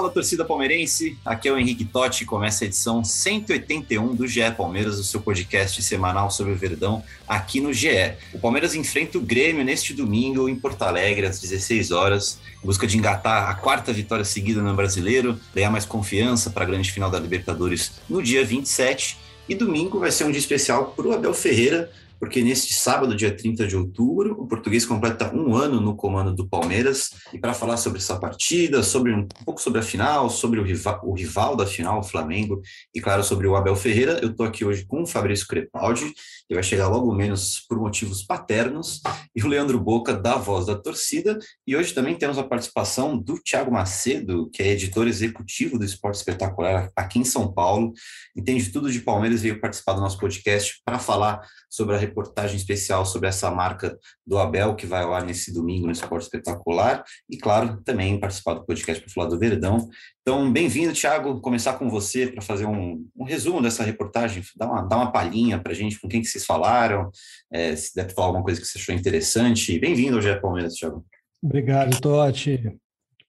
Fala, torcida palmeirense. Aqui é o Henrique Totti. Começa a edição 181 do GE Palmeiras, o seu podcast semanal sobre o Verdão, aqui no GE. O Palmeiras enfrenta o Grêmio neste domingo em Porto Alegre, às 16 horas, em busca de engatar a quarta vitória seguida no Brasileiro, ganhar mais confiança para a grande final da Libertadores no dia 27. E domingo vai ser um dia especial para o Abel Ferreira, porque neste sábado, dia 30 de outubro, o português completa um ano no comando do Palmeiras. E para falar sobre essa partida, sobre um, pouco sobre a final, sobre o rival, o rival da final, o Flamengo, e claro, sobre o Abel Ferreira, eu estou aqui hoje com o Fabrício Crepaldi, que vai chegar logo menos por motivos paternos, e o Leandro Boca, da Voz da Torcida. E hoje também temos a participação do Thiago Macedo, que é editor executivo do Esporte Espetacular aqui em São Paulo, entende tudo de Palmeiras e veio participar do nosso podcast para falar sobre a reportagem especial sobre essa marca do Abel, que vai ao ar nesse domingo no Esporte Espetacular, e claro, também participar do podcast para falar do Verdão. Então, bem-vindo, Thiago, começar com você para fazer um, um, resumo dessa reportagem, dar uma, dar uma palhinha para a gente com quem que vocês falaram, é, se deve falar alguma coisa que você achou interessante. Bem-vindo ao GE Palmeiras, Thiago. Obrigado, Totti.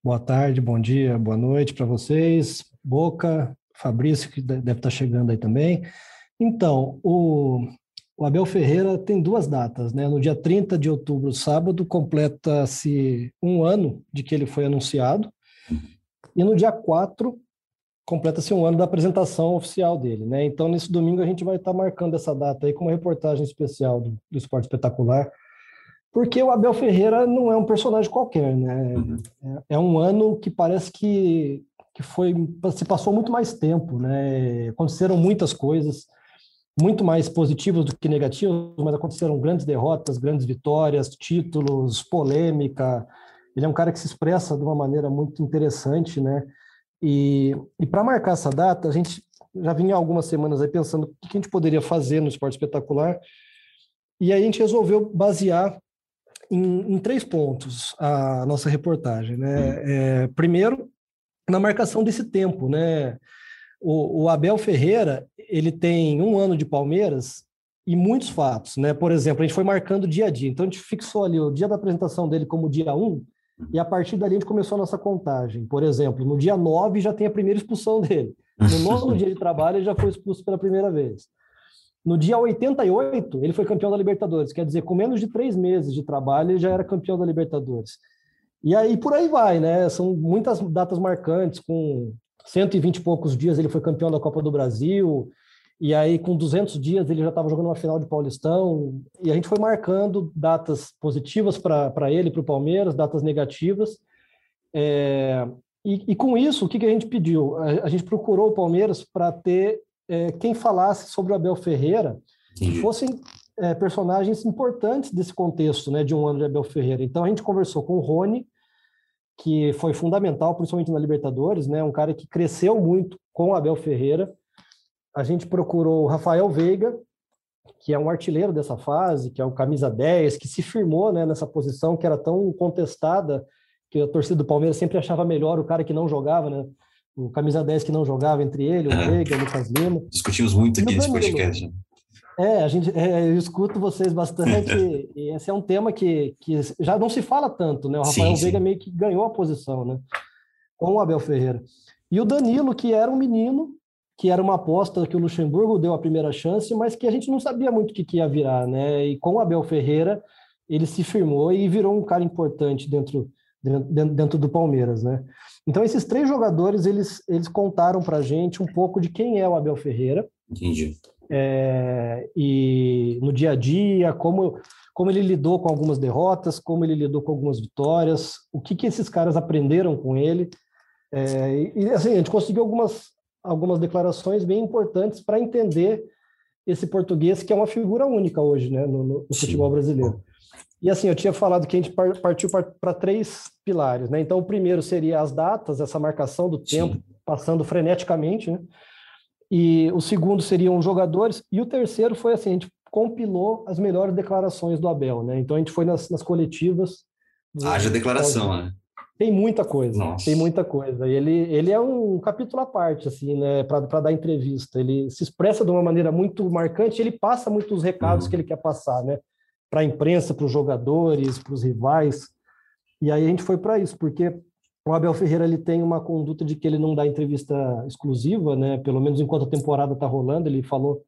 Boa tarde, bom dia, boa noite para vocês. Boca, Fabrício, que deve estar chegando aí também. Então, o, o Abel Ferreira tem duas datas, né? No dia 30 de outubro, sábado, completa-se um ano de que ele foi anunciado, e no dia 4 completa-se um ano da apresentação oficial dele, né? Então, nesse domingo, a gente vai estar marcando essa data aí com uma reportagem especial do, do Esporte Espetacular, porque o Abel Ferreira não é um personagem qualquer, né? É, é um ano que parece que, que foi se passou muito mais tempo, né? Aconteceram muitas coisas, muito mais positivas do que negativas, mas aconteceram grandes derrotas, grandes vitórias, títulos, polêmica. Ele é um cara que se expressa de uma maneira muito interessante, né? E, e para marcar essa data, a gente já vinha algumas semanas aí pensando o que a gente poderia fazer no esporte espetacular, e aí a gente resolveu basear em, em três pontos a nossa reportagem, né? É, primeiro, na marcação desse tempo, né? O, o, Abel Ferreira, ele tem um ano de Palmeiras e muitos fatos, né? Por exemplo, a gente foi marcando dia a dia. Então, a gente fixou ali o dia da apresentação dele como dia 1 e a partir dali a gente começou a nossa contagem. Por exemplo, no dia 9 já tem a primeira expulsão dele. No nono dia de trabalho ele já foi expulso pela primeira vez. No dia 88, ele foi campeão da Libertadores. Quer dizer, com menos de três meses de trabalho, ele já era campeão da Libertadores. E aí por aí vai, né? São muitas datas marcantes, com 120 e poucos dias ele foi campeão da Copa do Brasil, e aí com 200 dias ele já estava jogando uma final de Paulistão, e a gente foi marcando datas positivas para ele, para o Palmeiras, datas negativas. É, e, e, com isso, o que, que a gente pediu? A, a gente procurou o Palmeiras para ter é, quem falasse sobre o Abel Ferreira, que fossem é, personagens importantes desse contexto né, de um ano de Abel Ferreira. Então a gente conversou com o Rony, que foi fundamental, principalmente na Libertadores, né? Um cara que cresceu muito com o Abel Ferreira. A gente procurou o Rafael Veiga, que é um artilheiro dessa fase, que é o camisa 10, que se firmou né, nessa posição que era tão contestada, que a torcida do Palmeiras sempre achava melhor o cara que não jogava, né? O camisa 10 que não jogava entre ele, o Veiga, o Lucas Lima. Discutimos muito aqui nesse podcast. É, a gente, é, eu escuto vocês bastante, e esse é um tema que, que já não se fala tanto, né? O Rafael sim, Veiga sim. meio que ganhou a posição, né? Com o Abel Ferreira. E o Danilo, que era um menino, que era uma aposta que o Luxemburgo deu a primeira chance, mas que a gente não sabia muito o que, que ia virar, né? E com o Abel Ferreira, ele se firmou e virou um cara importante dentro, dentro, dentro do Palmeiras, né? Então, esses três jogadores, eles, eles contaram pra gente um pouco de quem é o Abel Ferreira. Entendi é, e no dia a dia, como, como ele lidou com algumas derrotas, como ele lidou com algumas vitórias, o que, que esses caras aprenderam com ele. É, e assim, a gente conseguiu algumas, algumas declarações bem importantes para entender esse português que é uma figura única hoje, né, no, no futebol brasileiro. E assim, eu tinha falado que a gente partiu para três pilares, né? Então, o primeiro seria as datas, essa marcação do tempo Sim. passando freneticamente, né? E o segundo seriam os jogadores, e o terceiro foi assim, a gente compilou as melhores declarações do Abel, né? Então a gente foi nas, nas coletivas. Haja declaração, né? Tem muita coisa, Nossa. tem muita coisa. E ele, ele é um capítulo à parte, assim, né, para dar entrevista. Ele se expressa de uma maneira muito marcante, ele passa muitos recados uhum. que ele quer passar, né? Para a imprensa, para os jogadores, para os rivais. E aí a gente foi para isso, porque o Abel Ferreira ele tem uma conduta de que ele não dá entrevista exclusiva, né? Pelo menos enquanto a temporada está rolando, ele falou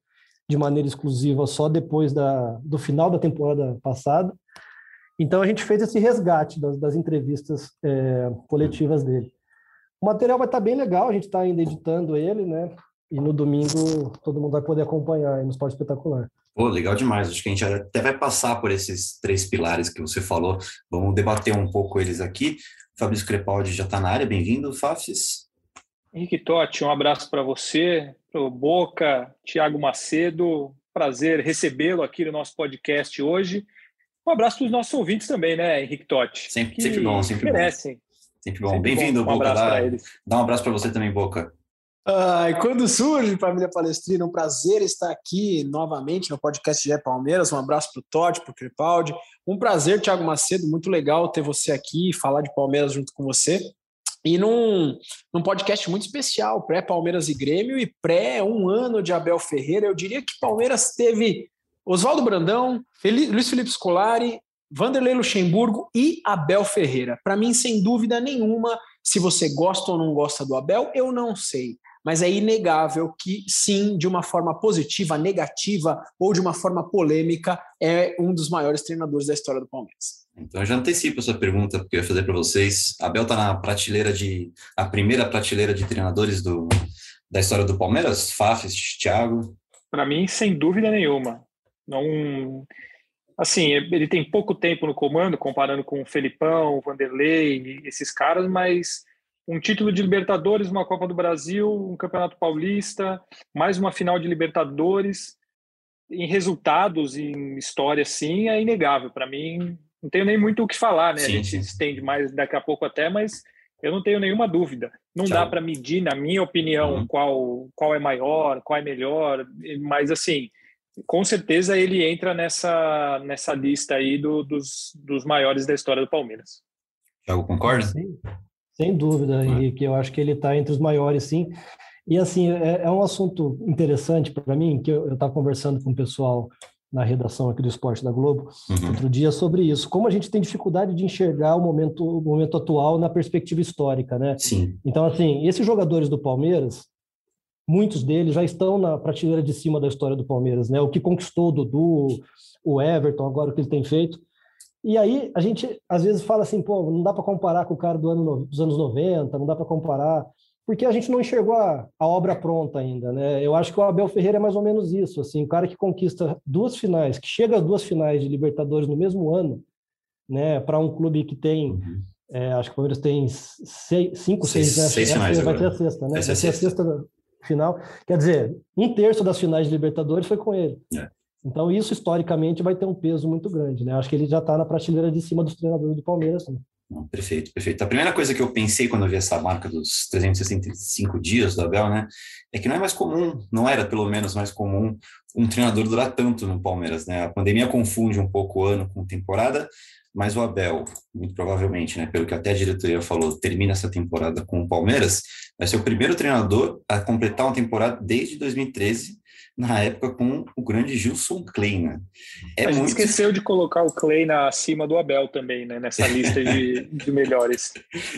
de maneira exclusiva só depois da, do final da temporada passada. Então a gente fez esse resgate das, das entrevistas é, coletivas dele. O material vai estar bem legal, a gente está ainda editando ele, né? E no domingo todo mundo vai poder acompanhar aí no Esporte Espetacular. Pô, legal demais. Acho que a gente até vai passar por esses três pilares que você falou. Vamos debater um pouco eles aqui. Fabrício Crepaldi já está na área. Bem-vindo, Fafis. Henrique Totti, um abraço para você, para o Boca, Tiago Macedo. Prazer recebê-lo aqui no nosso podcast hoje. Um abraço para os nossos ouvintes também, né, Henrique Totti? Sempre, sempre bom, sempre merecem. bom. Sempre bom. Bem-vindo, Boca. Um dá, dá um abraço para você também, Boca. Ah, quando surge, família Palestrina, um prazer estar aqui novamente no podcast de Palmeiras. Um abraço para o Totti, para o Crepaldi. Um prazer, Thiago Macedo, muito legal ter você aqui e falar de Palmeiras junto com você. E num, num podcast muito especial, pré-Palmeiras e Grêmio e pré um ano de Abel Ferreira. Eu diria que Palmeiras teve Oswaldo Brandão, Luiz Felipe Scolari, Vanderlei Luxemburgo e Abel Ferreira. Para mim, sem dúvida nenhuma, se você gosta ou não gosta do Abel, eu não sei. Mas é inegável que, sim, de uma forma positiva, negativa ou de uma forma polêmica, é um dos maiores treinadores da história do Palmeiras. Então eu já antecipo essa pergunta, porque eu ia fazer para vocês. Abel está na prateleira de. a primeira prateleira de treinadores do, da história do Palmeiras? Fafis, Thiago? Para mim, sem dúvida nenhuma. Não, assim, ele tem pouco tempo no comando, comparando com o Felipão, o Vanderlei, esses caras, mas um título de Libertadores, uma Copa do Brasil, um Campeonato Paulista, mais uma final de Libertadores, em resultados, em história, sim, é inegável. Para mim, não tenho nem muito o que falar, né? Sim, a gente sim. estende mais daqui a pouco até, mas eu não tenho nenhuma dúvida. Não Tchau. dá para medir, na minha opinião, uhum. qual, qual é maior, qual é melhor, mas assim, com certeza ele entra nessa, nessa lista aí do, dos, dos maiores da história do Palmeiras. Thiago, concorda? Sim, sem dúvida. Henrique. Eu acho que ele está entre os maiores, sim. E assim, é, é um assunto interessante para mim, que eu estava conversando com o pessoal na redação aqui do Esporte da Globo uhum. outro dia sobre isso. Como a gente tem dificuldade de enxergar o momento, o momento atual na perspectiva histórica, né? Sim. Então, assim, esses jogadores do Palmeiras, muitos deles já estão na prateleira de cima da história do Palmeiras, né? O que conquistou o Dudu, o Everton, agora o que ele tem feito. E aí a gente às vezes fala assim, pô, não dá para comparar com o cara do ano, dos anos 90, não dá para comparar, porque a gente não enxergou a, a, obra pronta ainda, né? Eu acho que o Abel Ferreira é mais ou menos isso, assim, o cara que conquista duas finais, que chega a duas finais de Libertadores no mesmo ano, né? Para um clube que tem uhum. É, acho que o Palmeiras tem seis, cinco, seis, seis, né? seis finais vai ter a sexta, né? Essa é a sexta. Final. Quer dizer, um terço das finais de Libertadores foi com ele. É. Então, isso historicamente vai ter um peso muito grande, né? Acho que ele já está na prateleira de cima dos treinadores do Palmeiras. Né? Perfeito, perfeito. A primeira coisa que eu pensei quando eu vi essa marca dos 365 dias do Abel, né, é que não é mais comum, não era pelo menos mais comum um treinador durar tanto no Palmeiras, né? A pandemia confunde um pouco o ano com temporada, mas o Abel, muito provavelmente, né, pelo que até a diretoria falou, termina essa temporada com o Palmeiras, vai ser o primeiro treinador a completar uma temporada desde 2013 na época com o grande Gilson Klein. Né? É a gente muito... esqueceu de colocar o Klein acima do Abel também, né? Nessa lista de, de melhores.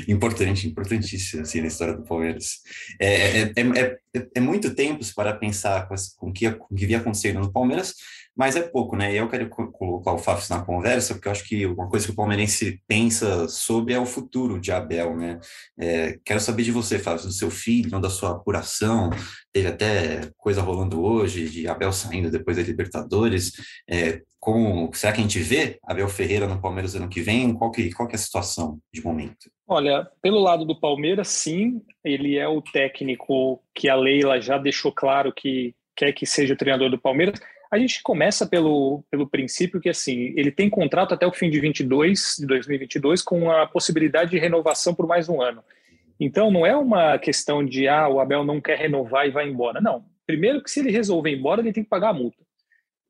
Importante, importantíssimo assim, na história do Palmeiras. É, é, é, é, é muito tempo para pensar com o que, com que via acontecendo no Palmeiras, mas é pouco, né? Eu quero colocar o Fafs na conversa, porque eu acho que uma coisa que o palmeirense pensa sobre é o futuro de Abel, né? É, quero saber de você, Fafs, do seu filho, da sua apuração. Teve até coisa rolando hoje de Abel saindo depois da Libertadores. É, como, será que a gente vê Abel Ferreira no Palmeiras ano que vem? Qual que, qual que é a situação de momento? Olha, pelo lado do Palmeiras, sim, ele é o técnico que a Leila já deixou claro que quer que seja o treinador do Palmeiras. A gente começa pelo, pelo princípio que assim ele tem contrato até o fim de 22, de 2022, com a possibilidade de renovação por mais um ano. Então não é uma questão de ah o Abel não quer renovar e vai embora. Não. Primeiro que se ele resolver ir embora ele tem que pagar a multa.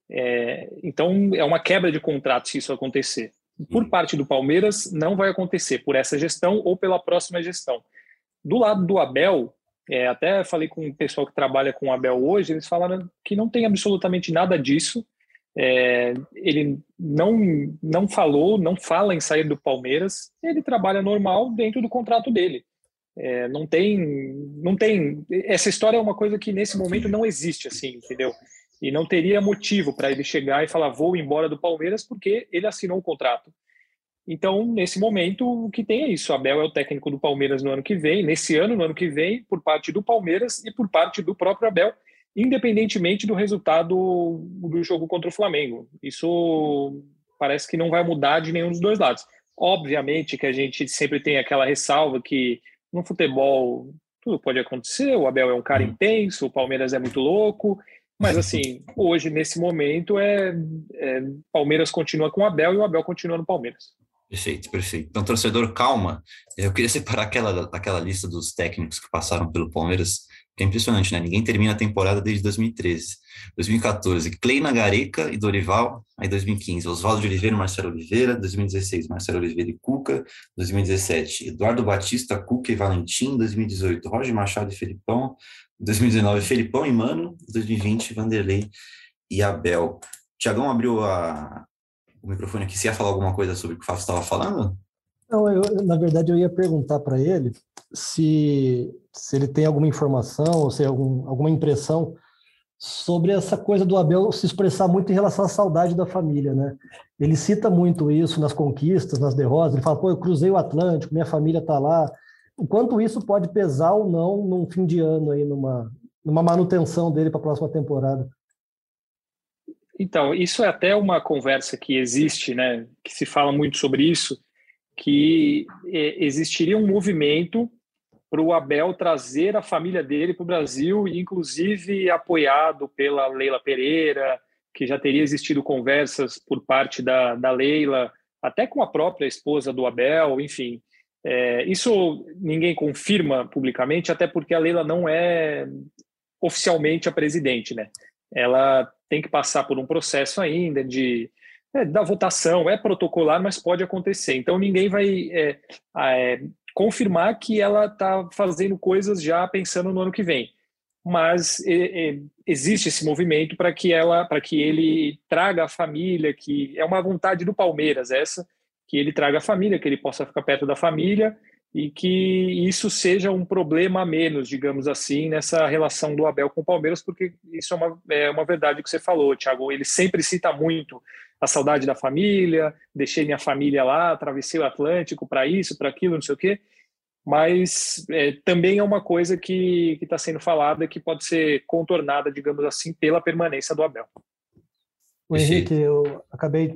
É, então é uma quebra de contrato se isso acontecer. Por uhum. parte do Palmeiras não vai acontecer por essa gestão ou pela próxima gestão. Do lado do Abel, é, até falei com o pessoal que trabalha com o Abel hoje, eles falaram que não tem absolutamente nada disso. É, ele não, não falou, não fala em sair do Palmeiras, ele trabalha normal dentro do contrato dele. É, não tem, não tem. Essa história é uma coisa que nesse momento não existe, assim, entendeu? E não teria motivo para ele chegar e falar vou embora do Palmeiras porque ele assinou o contrato. Então, nesse momento, o que tem é isso. O Abel é o técnico do Palmeiras no ano que vem, nesse ano, no ano que vem, por parte do Palmeiras e por parte do próprio Abel, independentemente do resultado do jogo contra o Flamengo. Isso parece que não vai mudar de nenhum dos dois lados. Obviamente que a gente sempre tem aquela ressalva que no futebol tudo pode acontecer, o Abel é um cara uhum. intenso, o Palmeiras é muito louco, mas assim, hoje, nesse momento, é, é Palmeiras continua com o Abel e o Abel continua no Palmeiras. Perfeito, perfeito. Então, torcedor, calma. Eu queria separar aquela, aquela lista dos técnicos que passaram pelo Palmeiras, que é impressionante, né? Ninguém termina a temporada desde 2013. 2014, Kleina Gareca e Dorival. Aí 2015, Oswaldo de Oliveira e Marcelo Oliveira. 2016, Marcelo Oliveira e Cuca. 2017, Eduardo Batista, Cuca e Valentim. 2018, Roger Machado e Felipão. 2019, Felipão e Mano. 2020, Vanderlei e Abel. Tiagão abriu a, o microfone aqui. Você ia falar alguma coisa sobre o que o Fábio estava falando? Não, eu, na verdade eu ia perguntar para ele se, se ele tem alguma informação ou se algum, alguma impressão sobre essa coisa do Abel se expressar muito em relação à saudade da família, né? Ele cita muito isso nas conquistas, nas derrotas. Ele fala, pô, eu cruzei o Atlântico, minha família está lá. O quanto isso pode pesar ou não num fim de ano aí, numa, numa manutenção dele para a próxima temporada? Então, isso é até uma conversa que existe, né, que se fala muito sobre isso, que é, existiria um movimento para o Abel trazer a família dele para o Brasil, inclusive apoiado pela Leila Pereira, que já teria existido conversas por parte da, da Leila, até com a própria esposa do Abel, enfim. É, isso ninguém confirma publicamente, até porque a Leila não é oficialmente a presidente, né? Ela tem que passar por um processo ainda de é, da votação, é protocolar, mas pode acontecer. Então ninguém vai é, é, confirmar que ela está fazendo coisas já pensando no ano que vem. Mas existe esse movimento para que ela, para que ele traga a família, que é uma vontade do Palmeiras essa, que ele traga a família, que ele possa ficar perto da família e que isso seja um problema a menos, digamos assim, nessa relação do Abel com o Palmeiras, porque isso é uma, é uma verdade que você falou, Thiago. Ele sempre cita muito a saudade da família, deixei minha família lá, atravessei o Atlântico para isso, para aquilo, não sei o quê. Mas é, também é uma coisa que está sendo falada que pode ser contornada, digamos assim, pela permanência do Abel. O Henrique, eu acabei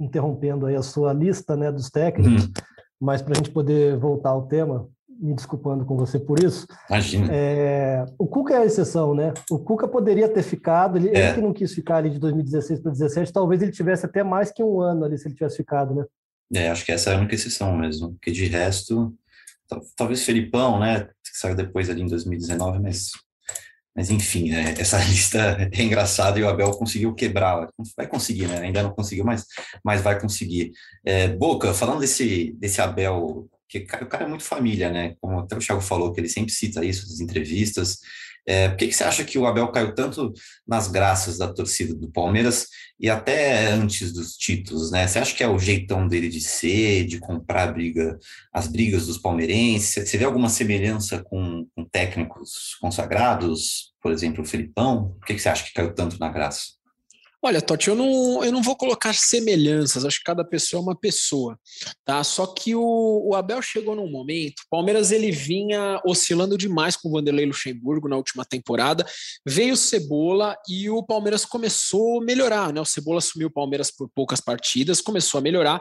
interrompendo aí a sua lista né, dos técnicos. Hum mas para a gente poder voltar ao tema, me desculpando com você por isso. Imagina. É, o Cuca é a exceção, né? O Cuca poderia ter ficado, ele, é. ele que não quis ficar ali de 2016 para 2017, talvez ele tivesse até mais que um ano ali se ele tivesse ficado, né? É, acho que essa é a única exceção mesmo, porque de resto, talvez Felipão, né, que saiu depois ali em 2019, mas mas enfim, né, essa lista é engraçada e o Abel conseguiu quebrar. Vai conseguir, né? Ainda não conseguiu, mas, mas vai conseguir. É, Boca, falando desse, desse Abel, que o cara é muito família, né? Como até o Thiago falou, que ele sempre cita isso nas entrevistas. É, por que, que você acha que o Abel caiu tanto nas graças da torcida do Palmeiras e até antes dos títulos, né? Você acha que é o jeitão dele de ser, de comprar briga, as brigas dos palmeirenses? Você vê alguma semelhança com, com técnicos consagrados, por exemplo, o Felipão? Por que, que você acha que caiu tanto na graça? Olha, Totti, eu não, eu não vou colocar semelhanças, acho que cada pessoa é uma pessoa, tá? Só que o, o Abel chegou num momento, o Palmeiras ele vinha oscilando demais com o Vanderlei Luxemburgo na última temporada, veio o Cebola e o Palmeiras começou a melhorar, né? O Cebola assumiu o Palmeiras por poucas partidas, começou a melhorar.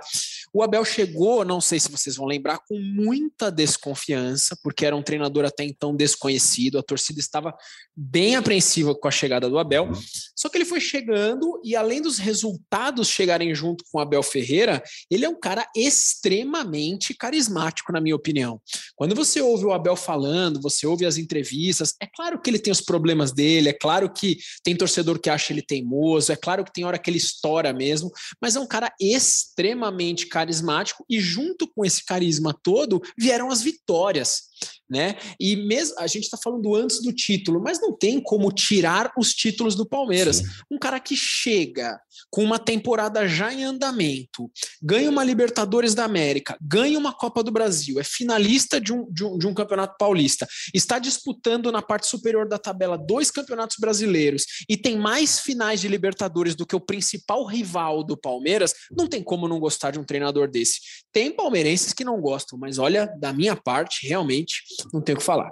O Abel chegou, não sei se vocês vão lembrar, com muita desconfiança, porque era um treinador até então desconhecido, a torcida estava bem apreensiva com a chegada do Abel. Uhum. Só que ele foi chegando e, além dos resultados chegarem junto com Abel Ferreira, ele é um cara extremamente carismático, na minha opinião. Quando você ouve o Abel falando, você ouve as entrevistas, é claro que ele tem os problemas dele, é claro que tem torcedor que acha ele teimoso, é claro que tem hora que ele estoura mesmo, mas é um cara extremamente carismático e, junto com esse carisma todo, vieram as vitórias né? E mesmo a gente está falando antes do título, mas não tem como tirar os títulos do Palmeiras. Sim. Um cara que chega com uma temporada já em andamento, ganha uma Libertadores da América, ganha uma Copa do Brasil, é finalista de um, de um, de um campeonato paulista, está disputando na parte superior da tabela dois campeonatos brasileiros e tem mais finais de Libertadores do que o principal rival do Palmeiras, não tem como não gostar de um treinador desse. Tem palmeirenses que não gostam, mas olha, da minha parte, realmente não tenho o que falar.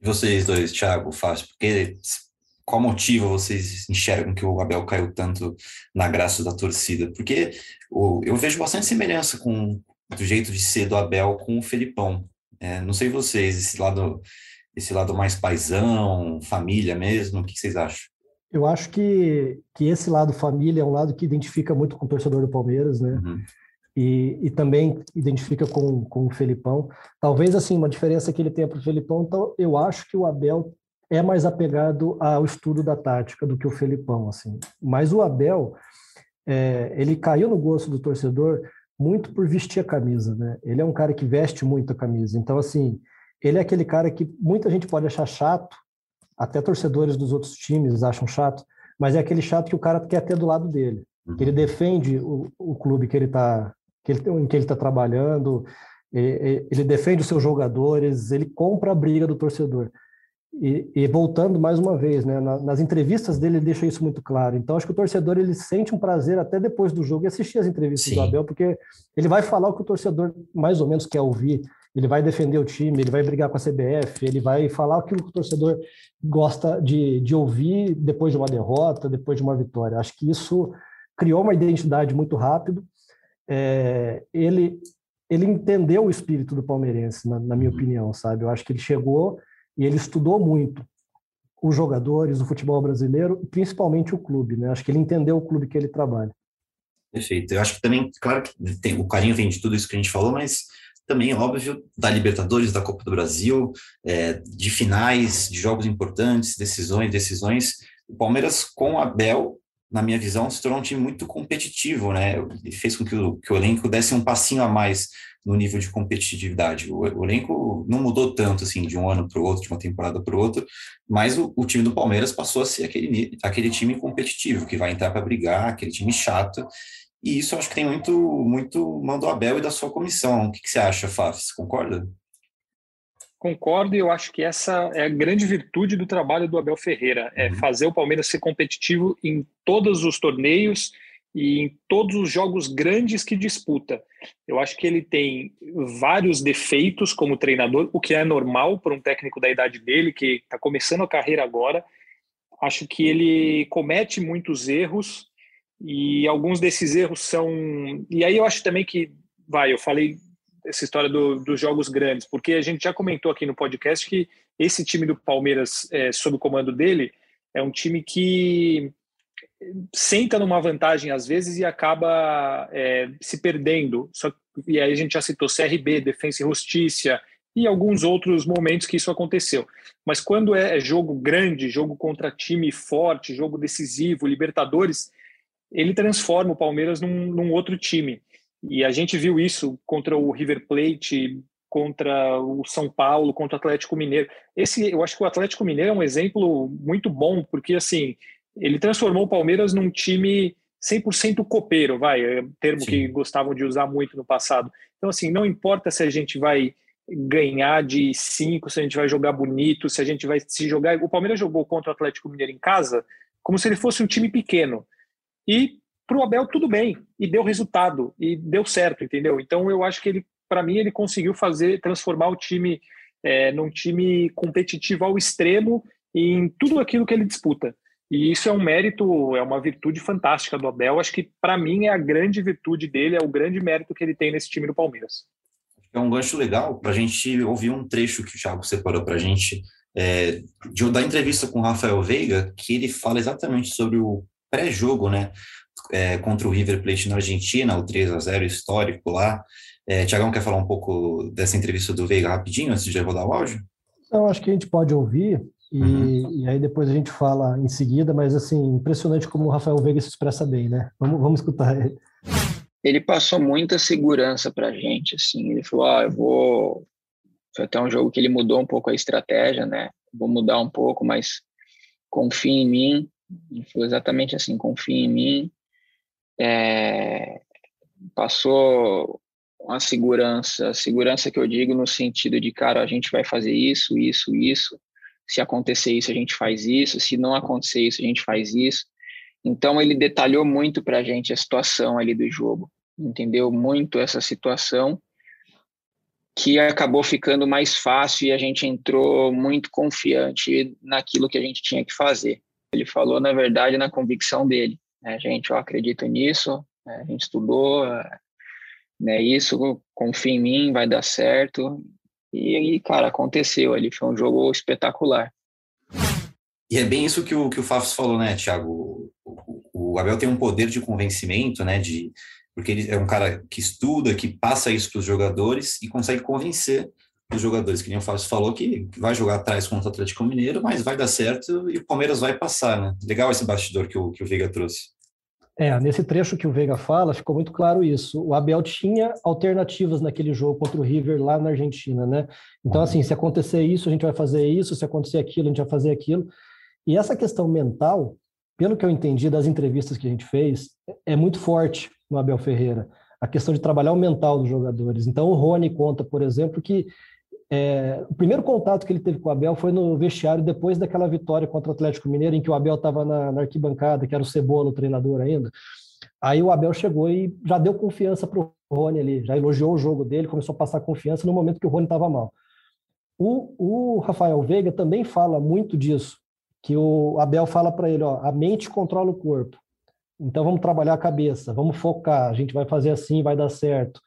E vocês dois, Thiago, Fábio, porque qual motivo vocês enxergam que o Abel caiu tanto na graça da torcida? Porque o, eu vejo bastante semelhança com do jeito de ser do Abel com o Felipão. É, não sei vocês, esse lado, esse lado mais paisão, família mesmo, o que vocês acham? Eu acho que, que esse lado família é um lado que identifica muito com o torcedor do Palmeiras, né? Uhum e, e também identifica com, com o Felipão. Talvez, assim, uma diferença que ele tenha para o Felipão, então, eu acho que o Abel é mais apegado ao estudo da tática do que o Felipão, assim. Mas o Abel, é, ele caiu no gosto do torcedor muito por vestir a camisa, né? Ele é um cara que veste muito a camisa. Então, assim, ele é aquele cara que muita gente pode achar chato, até torcedores dos outros times acham chato, mas é aquele chato que o cara quer ter do lado dele. Ele uhum. defende o, o clube que ele está que ele, em que ele está trabalhando, ele defende os seus jogadores, ele compra a briga do torcedor. E, e voltando mais uma vez, né, nas entrevistas dele ele deixa isso muito claro. Então acho que o torcedor ele sente um prazer até depois do jogo e assistir as entrevistas Sim. do Abel, porque ele vai falar o que o torcedor mais ou menos quer ouvir. Ele vai defender o time, ele vai brigar com a CBF, ele vai falar aquilo que o torcedor gosta de, de ouvir depois de uma derrota, depois de uma vitória. Acho que isso criou uma identidade muito rápido é, ele ele entendeu o espírito do palmeirense, na, na, minha uhum. opinião, sabe? Eu acho que ele chegou e ele estudou muito os jogadores, o futebol brasileiro e principalmente o clube, né? Acho que ele entendeu o clube que ele trabalha. Perfeito. Eu acho que também, claro que tem, o carinho vem de tudo isso que a gente falou, mas também, óbvio, da Libertadores, da Copa do Brasil, é, de finais, de jogos importantes, decisões, decisões. O Palmeiras com Abel na minha visão, se tornou um time muito competitivo, né? Ele fez com que o, que o elenco desse um passinho a mais no nível de competitividade. O, o elenco não mudou tanto, assim, de um ano para o outro, de uma temporada para o outro, mas o, o, time do Palmeiras passou a ser aquele, aquele time competitivo, que vai entrar para brigar, aquele time chato, e isso acho que tem muito, muito mando Abel e da sua comissão. O que, que você acha, Fábio? Você concorda? Concordo e eu acho que essa é a grande virtude do trabalho do Abel Ferreira, é uhum. fazer o Palmeiras ser competitivo em todos os torneios e em todos os jogos grandes que disputa. Eu acho que ele tem vários defeitos como treinador, o que é normal para um técnico da idade dele, que está começando a carreira agora. Acho que ele comete muitos erros e alguns desses erros são. E aí eu acho também que, vai, eu falei essa história do, dos jogos grandes, porque a gente já comentou aqui no podcast que esse time do Palmeiras, é, sob o comando dele, é um time que senta numa vantagem às vezes e acaba é, se perdendo. Só, e aí a gente já citou CRB, Defensa e Justiça e alguns outros momentos que isso aconteceu. Mas quando é, é jogo grande, jogo contra time forte, jogo decisivo, Libertadores, ele transforma o Palmeiras num, num outro time. E a gente viu isso contra o River Plate, contra o São Paulo, contra o Atlético Mineiro. Esse, eu acho que o Atlético Mineiro é um exemplo muito bom, porque assim, ele transformou o Palmeiras num time 100% copeiro, vai, é um termo Sim. que gostavam de usar muito no passado. Então assim, não importa se a gente vai ganhar de cinco, se a gente vai jogar bonito, se a gente vai se jogar. O Palmeiras jogou contra o Atlético Mineiro em casa como se ele fosse um time pequeno. E para o Abel tudo bem e deu resultado e deu certo, entendeu? Então eu acho que ele, para mim, ele conseguiu fazer transformar o time é, num time competitivo ao extremo em tudo aquilo que ele disputa. E isso é um mérito, é uma virtude fantástica do Abel. Acho que para mim é a grande virtude dele, é o grande mérito que ele tem nesse time do Palmeiras. É um gancho legal para a gente ouvir um trecho que o Thiago separou para a gente é, de, da entrevista com o Rafael Veiga, que ele fala exatamente sobre o pré-jogo, né? É, contra o River Plate na Argentina, o 3 a 0 histórico lá. É, Tiagão quer falar um pouco dessa entrevista do Veiga rapidinho, antes de rodar o áudio? Eu acho que a gente pode ouvir e, uhum. e, aí depois a gente fala em seguida, mas assim, impressionante como o Rafael Veiga se expressa bem, né? Vamos, vamos escutar ele. Ele passou muita segurança pra gente, assim, ele falou, ah, eu vou... Foi até um jogo que ele mudou um pouco a estratégia, né? Vou mudar um pouco, mas confia em mim. Ele falou exatamente assim, confia em mim. É... Passou uma segurança, segurança que eu digo no sentido de, cara, a gente vai fazer isso, isso, isso, se acontecer isso, a gente faz isso, se não acontecer isso, a gente faz isso. Então, ele detalhou muito para a gente a situação ali do jogo, entendeu? Muito essa situação, que acabou ficando mais fácil e a gente entrou muito confiante naquilo que a gente tinha que fazer. Ele falou, na verdade, na convicção dele. Né? Gente, eu acredito nisso, né? a gente estudou, né? Isso, confia em mim, vai dar certo. E aí, cara, aconteceu ali, foi um jogo espetacular. E é bem isso que o, que o Fafs falou, né, Thiago? O, o, Abel tem um poder de convencimento, né, de, porque ele é um cara que estuda, que passa isso para os jogadores e consegue convencer os jogadores, que nem o Fábio falou, que vai jogar atrás contra o Atlético Mineiro, mas vai dar certo e o Palmeiras vai passar, né? Legal esse bastidor que o, que o Veiga trouxe. É, nesse trecho que o Veiga fala, ficou muito claro isso. O Abel tinha alternativas naquele jogo contra o River lá na Argentina, né? Então, assim, se acontecer isso, a gente vai fazer isso, se acontecer aquilo, a gente vai fazer aquilo. E essa questão mental, pelo que eu entendi das entrevistas que a gente fez, é muito forte no Abel Ferreira. A questão de trabalhar o mental dos jogadores. Então, o Rony conta, por exemplo, que é, o primeiro contato que ele teve com o Abel foi no vestiário depois daquela vitória contra o Atlético Mineiro, em que o Abel estava na, na, arquibancada, que era o Cebola, o treinador ainda. Aí o Abel chegou e já deu confiança para o Rony ali, já elogiou o jogo dele, começou a passar confiança no momento que o Rony estava mal. O, o, Rafael Veiga também fala muito disso, que o Abel fala para ele, ó, a mente controla o corpo. Então vamos trabalhar a cabeça, vamos focar, a gente vai fazer assim, vai dar certo.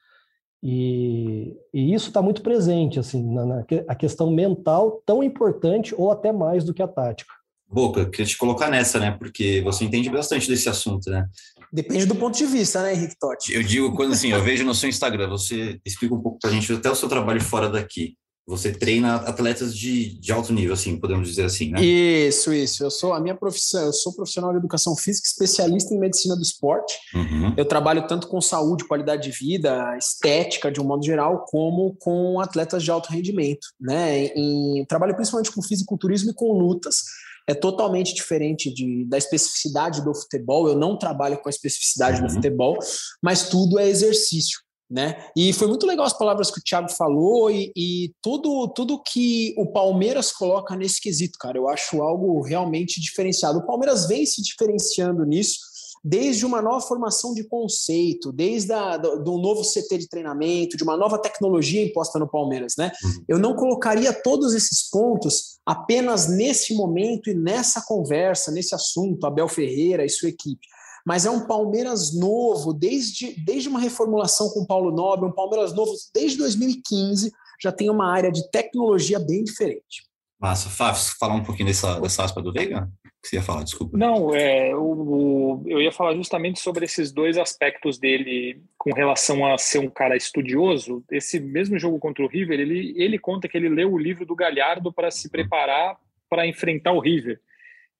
E, e isso está muito presente, assim, na, na, a questão mental tão importante ou até mais do que a tática. Boca, queria te colocar nessa, né? Porque você entende bastante desse assunto, né? Depende do ponto de vista, né, Henrique Totti? Eu digo, quando assim, eu vejo no seu Instagram, você explica um pouco para a gente até o seu trabalho fora daqui. Você treina atletas de, de alto nível, assim, podemos dizer assim, né? Isso, isso. Eu sou a minha profissão, eu sou profissional de educação física, especialista em medicina do esporte. Uhum. Eu trabalho tanto com saúde, qualidade de vida, estética de um modo geral, como com atletas de alto rendimento, né? Em, trabalho principalmente com fisiculturismo e com lutas. É totalmente diferente de, da especificidade do futebol. Eu não trabalho com a especificidade uhum. do futebol, mas tudo é exercício né? E foi muito legal as palavras que o Thiago falou e, e, tudo, tudo que o Palmeiras coloca nesse quesito, cara. Eu acho algo realmente diferenciado. O Palmeiras vem se diferenciando nisso desde uma nova formação de conceito, desde a, do, do novo CT de treinamento, de uma nova tecnologia imposta no Palmeiras, né? Uhum. Eu não colocaria todos esses pontos apenas nesse momento e nessa conversa, nesse assunto, Abel Ferreira e sua equipe mas é um Palmeiras novo, desde, desde uma reformulação com o Paulo Nobre, um Palmeiras novo desde 2015, já tem uma área de tecnologia bem diferente. Massa. Fábio, falar um pouquinho dessa, dessa aspa do Veiga? O que você ia falar, desculpa. Não, é, o, eu ia falar justamente sobre esses dois aspectos dele com relação a ser um cara estudioso. Esse mesmo jogo contra o River, ele, ele conta que ele leu o livro do Galhardo para se preparar para enfrentar o River.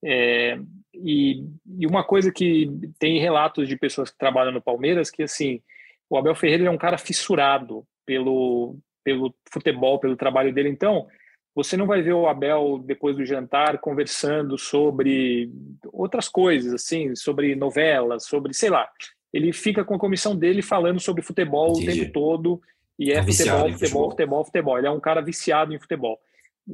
É, e, e, uma coisa que tem relatos de pessoas que trabalham no Palmeiras que assim o Abel Ferreira é um cara fissurado pelo pelo futebol, pelo trabalho dele. Então você não vai ver o Abel depois do jantar conversando sobre outras coisas, assim, sobre novelas, sobre sei lá. Ele fica com a comissão dele falando sobre futebol Entendi. o tempo todo e é, é futebol, futebol, futebol, futebol, futebol. Ele é um cara viciado em futebol.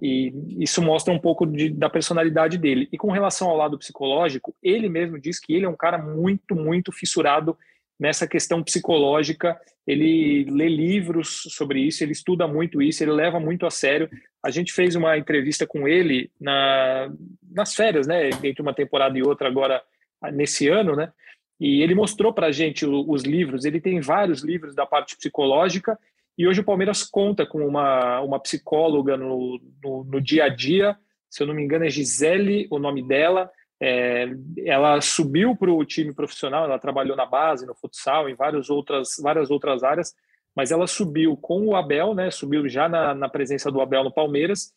E isso mostra um pouco de, da personalidade dele. E com relação ao lado psicológico, ele mesmo diz que ele é um cara muito, muito fissurado nessa questão psicológica. Ele lê livros sobre isso, ele estuda muito isso, ele leva muito a sério. A gente fez uma entrevista com ele na, nas férias, né? Entre uma temporada e outra, agora nesse ano, né? E ele mostrou para a gente os livros. Ele tem vários livros da parte psicológica e hoje o Palmeiras conta com uma, uma psicóloga no, no, no dia a dia se eu não me engano é Gisele o nome dela, é, ela subiu para o time profissional, ela trabalhou na base, no futsal, em várias outras, várias outras áreas, mas ela subiu com o Abel, né? Subiu já na, na presença do Abel no Palmeiras.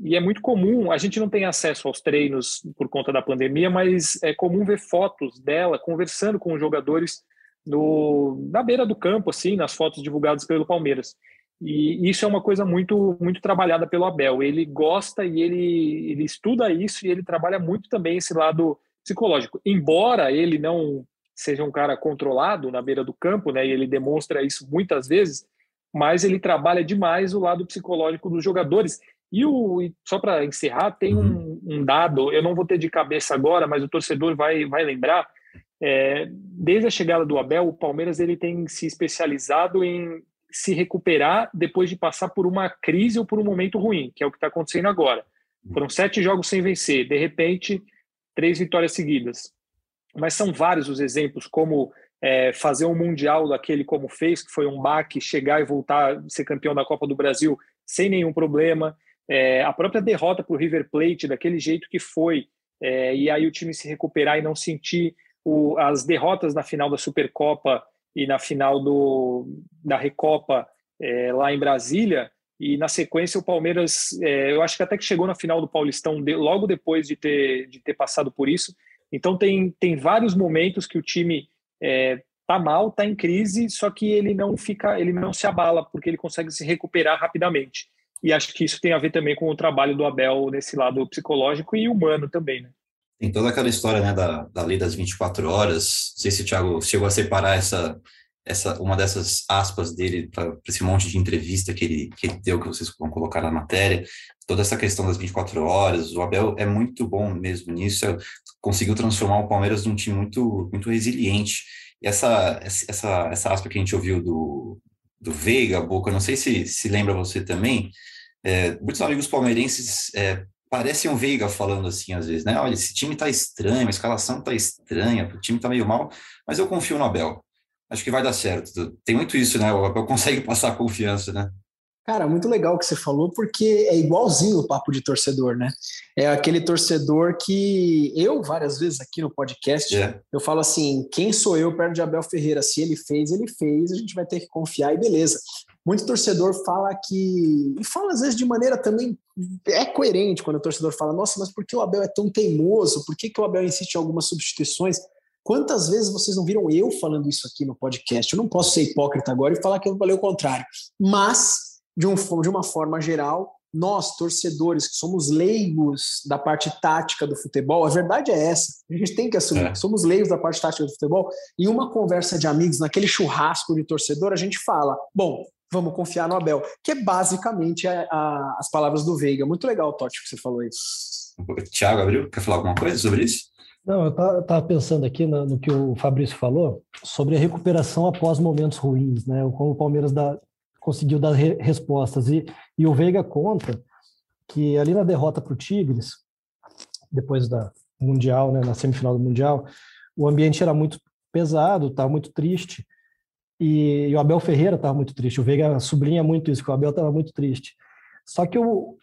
E é muito comum, a gente não tem acesso aos treinos por conta da pandemia, mas é comum ver fotos dela conversando com os jogadores no, na beira do campo, assim, nas fotos divulgadas pelo Palmeiras. E isso é uma coisa muito muito trabalhada pelo Abel. Ele gosta e ele, ele estuda isso e ele trabalha muito também esse lado psicológico. Embora ele não seja um cara controlado na beira do campo, né, e ele demonstra isso muitas vezes, mas ele trabalha demais o lado psicológico dos jogadores. E, o, e só para encerrar, tem um, um, dado, eu não vou ter de cabeça agora, mas o torcedor vai, vai lembrar. É, desde a chegada do Abel, o Palmeiras ele tem se especializado em se recuperar depois de passar por uma crise ou por um momento ruim, que é o que está acontecendo agora. Foram sete jogos sem vencer, de repente, três vitórias seguidas. Mas são vários os exemplos, como é, fazer um Mundial daquele como fez, que foi um baque, chegar e voltar ser campeão da Copa do Brasil sem nenhum problema. É, a própria derrota para o River Plate, daquele jeito que foi, é, e aí o time se recuperar e não sentir o, as derrotas na final da Supercopa e na final do, da Recopa é, lá em Brasília. E na sequência o Palmeiras, é, eu acho que até que chegou na final do Paulistão de, logo depois de ter, de ter passado por isso. Então tem, tem vários momentos que o time é, tá mal, tá em crise, só que ele não fica, ele não se abala porque ele consegue se recuperar rapidamente. E acho que isso tem a ver também com o trabalho do Abel nesse lado psicológico e humano também, né? Tem toda aquela história né, da, da lei das 24 horas. Não sei se o Thiago chegou a separar essa, essa uma dessas aspas dele para esse monte de entrevista que ele, que ele deu, que vocês vão colocar na matéria. Toda essa questão das 24 horas. O Abel é muito bom mesmo nisso. Conseguiu transformar o Palmeiras num time muito, muito resiliente. E essa, essa, essa aspa que a gente ouviu do, do Veiga, Boca, não sei se, se lembra você também. É, muitos amigos palmeirenses é, parece um Veiga falando assim às vezes, né? Olha, esse time tá estranho, a escalação tá estranha, o time tá meio mal, mas eu confio no Abel. Acho que vai dar certo. Tem muito isso, né? O Abel consegue passar confiança, né? Cara, muito legal o que você falou, porque é igualzinho o papo de torcedor, né? É aquele torcedor que eu, várias vezes aqui no podcast, é. eu falo assim: quem sou eu perto de Abel Ferreira? Se ele fez, ele fez, a gente vai ter que confiar e beleza. Muito torcedor fala que. E fala às vezes de maneira também. É coerente quando o torcedor fala: nossa, mas por que o Abel é tão teimoso? Por que, que o Abel insiste em algumas substituições? Quantas vezes vocês não viram eu falando isso aqui no podcast? Eu não posso ser hipócrita agora e falar que eu falei o contrário. Mas, de, um, de uma forma geral, nós, torcedores, que somos leigos da parte tática do futebol, a verdade é essa. A gente tem que assumir. É. Somos leigos da parte tática do futebol. Em uma conversa de amigos, naquele churrasco de torcedor, a gente fala: bom, vamos confiar no Abel, que é basicamente a, a, as palavras do Veiga. Muito legal, Totti, que você falou isso. Tiago Abril, quer falar alguma coisa sobre isso? Não, eu estava pensando aqui no, no, que o Fabrício falou sobre a recuperação após momentos ruins, né? Como o Palmeiras dá, conseguiu dar re, respostas. E, e o Veiga conta que ali na derrota para o Tigres, depois da Mundial, né, na semifinal do Mundial, o ambiente era muito pesado, estava muito triste. E, e o Abel Ferreira estava muito triste. O Veiga sublinha muito isso, que o Abel estava muito triste. Só que o,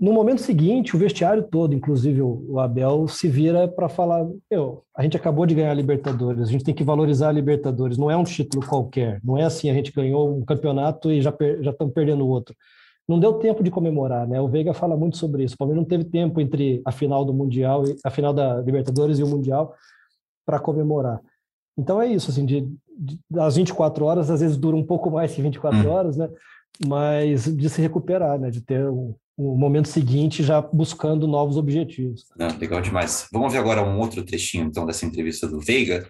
no momento seguinte, o vestiário todo, inclusive o, Abel, se vira para falar: Meu, a gente acabou de ganhar a Libertadores, a gente tem que valorizar a Libertadores, não é um título qualquer, não é assim, a gente ganhou um campeonato e já já estamos perdendo outro. Não deu tempo de comemorar, né? O Veiga fala muito sobre isso. O Palmeiras não teve tempo entre a final do Mundial, a final da Libertadores e o Mundial para comemorar. Então é isso, assim, de, de, das 24 horas, às vezes dura um pouco mais que 24 hum. horas, né? Mas de se recuperar, né? De ter um, um momento seguinte já buscando novos objetivos. Não, legal demais. Vamos ver agora um outro trechinho, então, dessa entrevista do Veiga,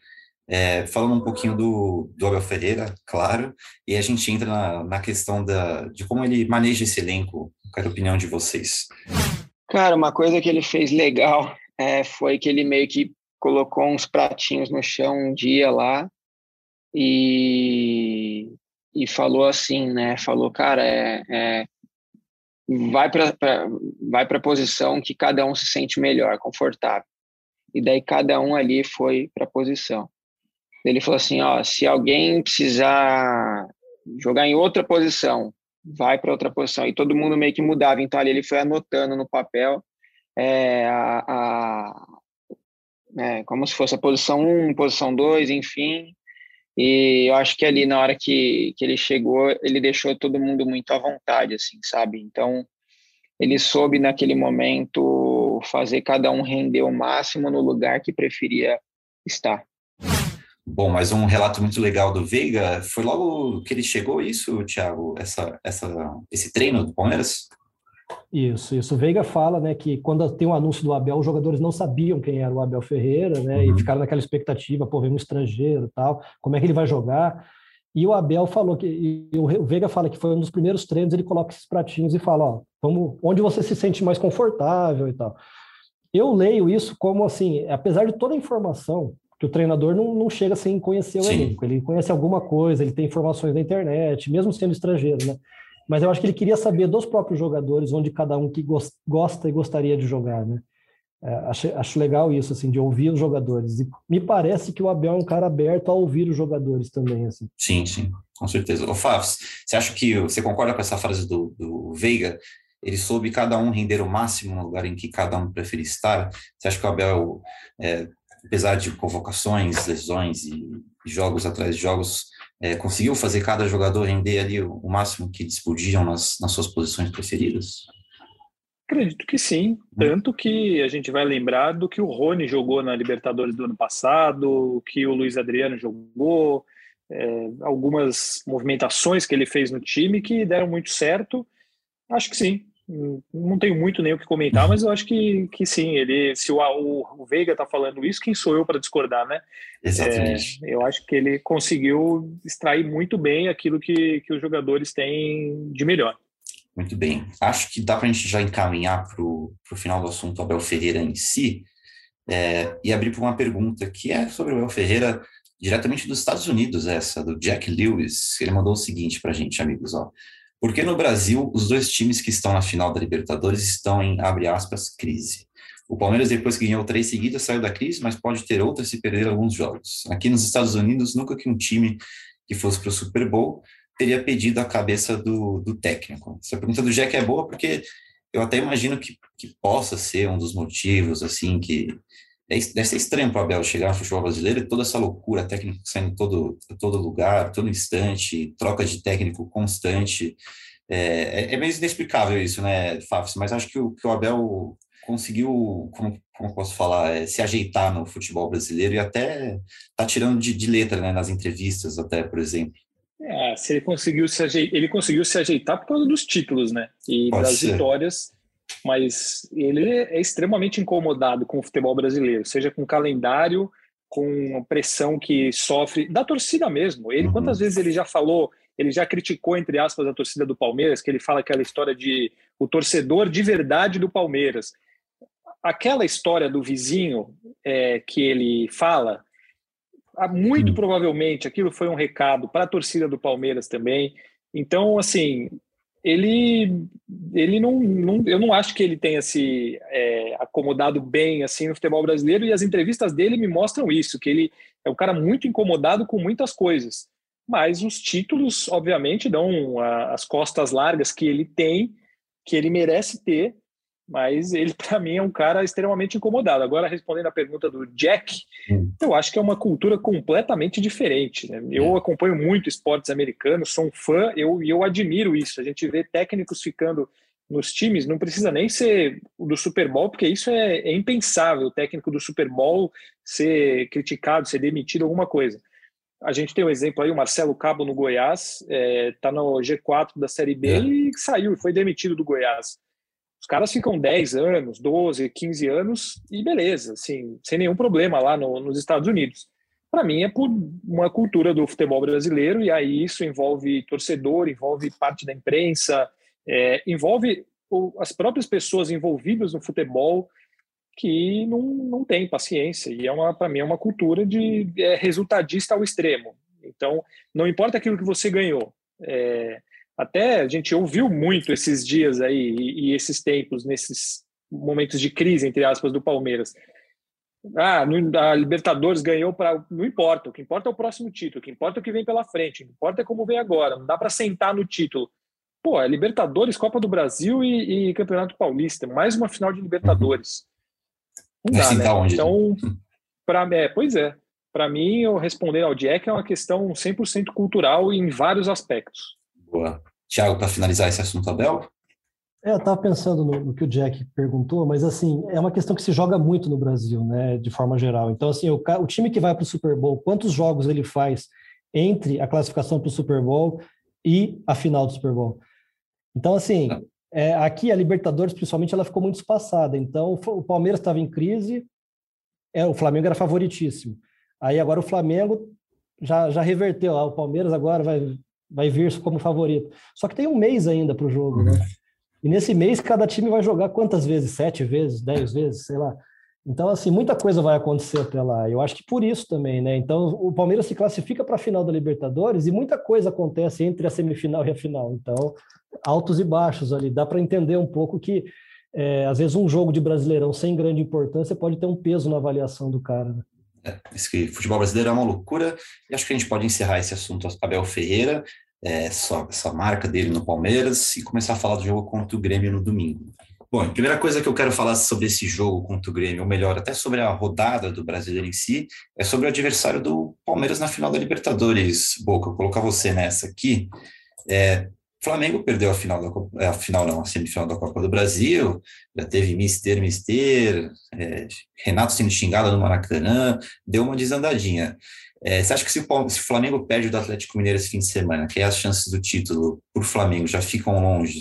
é, falando um pouquinho do, do Abel Ferreira, claro, e a gente entra na, na questão da, de como ele maneja esse elenco. Quero a opinião de vocês. Cara, uma coisa que ele fez legal é, foi que ele meio que colocou uns pratinhos no chão um dia lá e, e falou assim, né? Falou, cara, é, é vai para vai para a posição que cada um se sente melhor, confortável. E daí cada um ali foi para a posição. Ele falou assim, ó, se alguém precisar jogar em outra posição, vai para outra posição. E todo mundo meio que mudava. Então ali ele foi anotando no papel é, a, a é, como se fosse a posição 1, posição 2, enfim. E eu acho que ali, na hora que, que ele chegou, ele deixou todo mundo muito à vontade, assim, sabe? Então, ele soube naquele momento fazer cada um render o máximo no lugar que preferia estar. Bom, mas um relato muito legal do Veiga, foi logo que ele chegou isso, Thiago, essa, essa, esse treino do Palmeiras? Isso, isso. O Veiga fala né, que quando tem o um anúncio do Abel, os jogadores não sabiam quem era o Abel Ferreira, né? Uhum. E ficaram naquela expectativa, pô, vem um estrangeiro tal, como é que ele vai jogar? E o Abel falou que, e o Veiga fala que foi um dos primeiros treinos, ele coloca esses pratinhos e fala, ó, vamos, onde você se sente mais confortável e tal. Eu leio isso como assim, apesar de toda a informação, que o treinador não, não chega sem conhecer o Sim. elenco, ele conhece alguma coisa, ele tem informações na internet, mesmo sendo estrangeiro, né? Mas eu acho que ele queria saber dos próprios jogadores onde cada um que gosta e gostaria de jogar, né? É, acho, acho legal isso, assim, de ouvir os jogadores. E me parece que o Abel é um cara aberto a ouvir os jogadores também, assim. Sim, sim, com certeza. Ô, Fábio, você acha que, você concorda com essa frase do, do Veiga? Ele soube cada um render o máximo no lugar em que cada um preferia estar? Você acha que o Abel, é, apesar de convocações, lesões e jogos atrás de jogos, é, conseguiu fazer cada jogador render ali o, o máximo que eles podiam nas, nas suas posições preferidas? Acredito que sim. Hum. Tanto que a gente vai lembrar do que o Rony jogou na Libertadores do ano passado, que o Luiz Adriano jogou, é, algumas movimentações que ele fez no time que deram muito certo. Acho que sim. Não tenho muito nem o que comentar, mas eu acho que, que sim. Ele, se o, o, Veiga está falando isso, quem sou eu para discordar, né? Exatamente. É, eu acho que ele conseguiu extrair muito bem aquilo que, que os jogadores têm de melhor. Muito bem. Acho que dá para a gente já encaminhar para o final do assunto Abel Ferreira em si é, e abrir para uma pergunta que é sobre o Abel Ferreira diretamente dos Estados Unidos, essa, do Jack Lewis. Ele mandou o seguinte para a gente, amigos. Ó. Por que no Brasil os dois times que estão na final da Libertadores estão em, abre aspas, crise? O Palmeiras, depois que ganhou três seguidas, saiu da crise, mas pode ter outras se perder alguns jogos. Aqui nos Estados Unidos, nunca que um time que fosse para o Super Bowl teria pedido a cabeça do, do técnico. Essa pergunta do Jack é boa porque eu até imagino que, que possa ser um dos motivos, assim, que deve ser estranho para o Abel chegar no futebol brasileiro e toda essa loucura técnica saindo todo, todo lugar, todo instante, troca de técnico constante. É, é, é meio inexplicável isso, né, Fábio? Mas acho que o, que o Abel conseguiu, como, como posso falar, é, se ajeitar no futebol brasileiro e até tá tirando de, de letra, né, nas entrevistas, até, por exemplo. É, se ele conseguiu se ajeitar, ele conseguiu se ajeitar por causa dos títulos, né? E Pode das ser. vitórias, mas ele é extremamente incomodado com o futebol brasileiro, seja com calendário, com a pressão que sofre da torcida mesmo. Ele uhum. quantas vezes ele já falou, ele já criticou entre aspas a torcida do Palmeiras, que ele fala aquela história de o torcedor de verdade do Palmeiras. Aquela história do vizinho é, que ele fala, muito provavelmente aquilo foi um recado para a torcida do Palmeiras também. Então, assim, ele, ele não, não, eu não acho que ele tenha se é, acomodado bem assim no futebol brasileiro e as entrevistas dele me mostram isso, que ele é um cara muito incomodado com muitas coisas. Mas os títulos, obviamente, dão as costas largas que ele tem, que ele merece ter, mas ele, para mim, é um cara extremamente incomodado. Agora, respondendo a pergunta do Jack, hum. eu acho que é uma cultura completamente diferente. Né? Eu é. acompanho muito esportes americanos, sou um fã e eu, eu admiro isso. A gente vê técnicos ficando nos times, não precisa nem ser do Super Bowl, porque isso é, é impensável, o técnico do Super Bowl ser criticado, ser demitido, alguma coisa. A gente tem um exemplo aí, o Marcelo Cabo no Goiás, está é, tá no G4 da Série B é. e saiu, foi demitido do Goiás. Os caras ficam 10 anos, 12, 15 anos e beleza, assim, sem nenhum problema lá no, nos Estados Unidos. Para mim é por uma cultura do futebol brasileiro e aí isso envolve torcedor, envolve parte da imprensa, é, envolve o, as próprias pessoas envolvidas no futebol que não, não tem paciência e é uma para mim é uma cultura de é, resultadista ao extremo. Então não importa aquilo que você ganhou, é, até a gente ouviu muito esses dias aí e, e esses tempos, nesses momentos de crise, entre aspas, do Palmeiras. Ah, a Libertadores ganhou para. Não importa, o que importa é o próximo título, o que importa é o que vem pela frente, o que importa é como vem agora. Não dá para sentar no título. pô, é Libertadores, Copa do Brasil e, e Campeonato Paulista, mais uma final de Libertadores. Não dá, né? Onde, então, para é, pois é, para mim, eu responder ao Jack é uma questão 100% cultural em vários aspectos. Boa. Tiago, para finalizar esse assunto, Abel? É, eu estava pensando no, no, que o Jack perguntou, mas assim, é uma questão que se joga muito no Brasil, né, de forma geral. Então, assim, o, o time que vai para o Super Bowl, quantos jogos ele faz entre a classificação para o Super Bowl e a final do Super Bowl? Então, assim, é, aqui a Libertadores, principalmente, ela ficou muito espaçada. Então, o Palmeiras estava em crise, é, o Flamengo era favoritíssimo. Aí agora o Flamengo já, já reverteu, o Palmeiras agora vai, vai vir como favorito. Só que tem um mês ainda para o jogo, né? E nesse mês, cada time vai jogar quantas vezes? Sete vezes, dez vezes, sei lá. Então, assim, muita coisa vai acontecer até lá. Eu acho que por isso também, né? Então, o Palmeiras se classifica para a final da Libertadores e muita coisa acontece entre a semifinal e a final. Então, altos e baixos ali. Dá para entender um pouco que, é, às vezes, um jogo de Brasileirão sem grande importância pode ter um peso na avaliação do cara. Né? Que futebol brasileiro é uma loucura. E acho que a gente pode encerrar esse assunto Abel Ferreira, é, só, essa marca dele no Palmeiras, e começar a falar do jogo contra o Grêmio no domingo. Bom, a primeira coisa que eu quero falar sobre esse jogo contra o Grêmio, ou melhor, até sobre a rodada do brasileiro em si, é sobre o adversário do Palmeiras na final da Libertadores. Boca, vou colocar você nessa aqui. É, Flamengo perdeu a final da Copa, é, a final não, a semifinal da Copa do Brasil, já teve mister, mister, é, Renato sendo xingado no Maracanã, deu uma desandadinha. É, você acha que se o, se o, Flamengo perde do Atlético Mineiro esse fim de semana, que é as chances do título por Flamengo já ficam longe,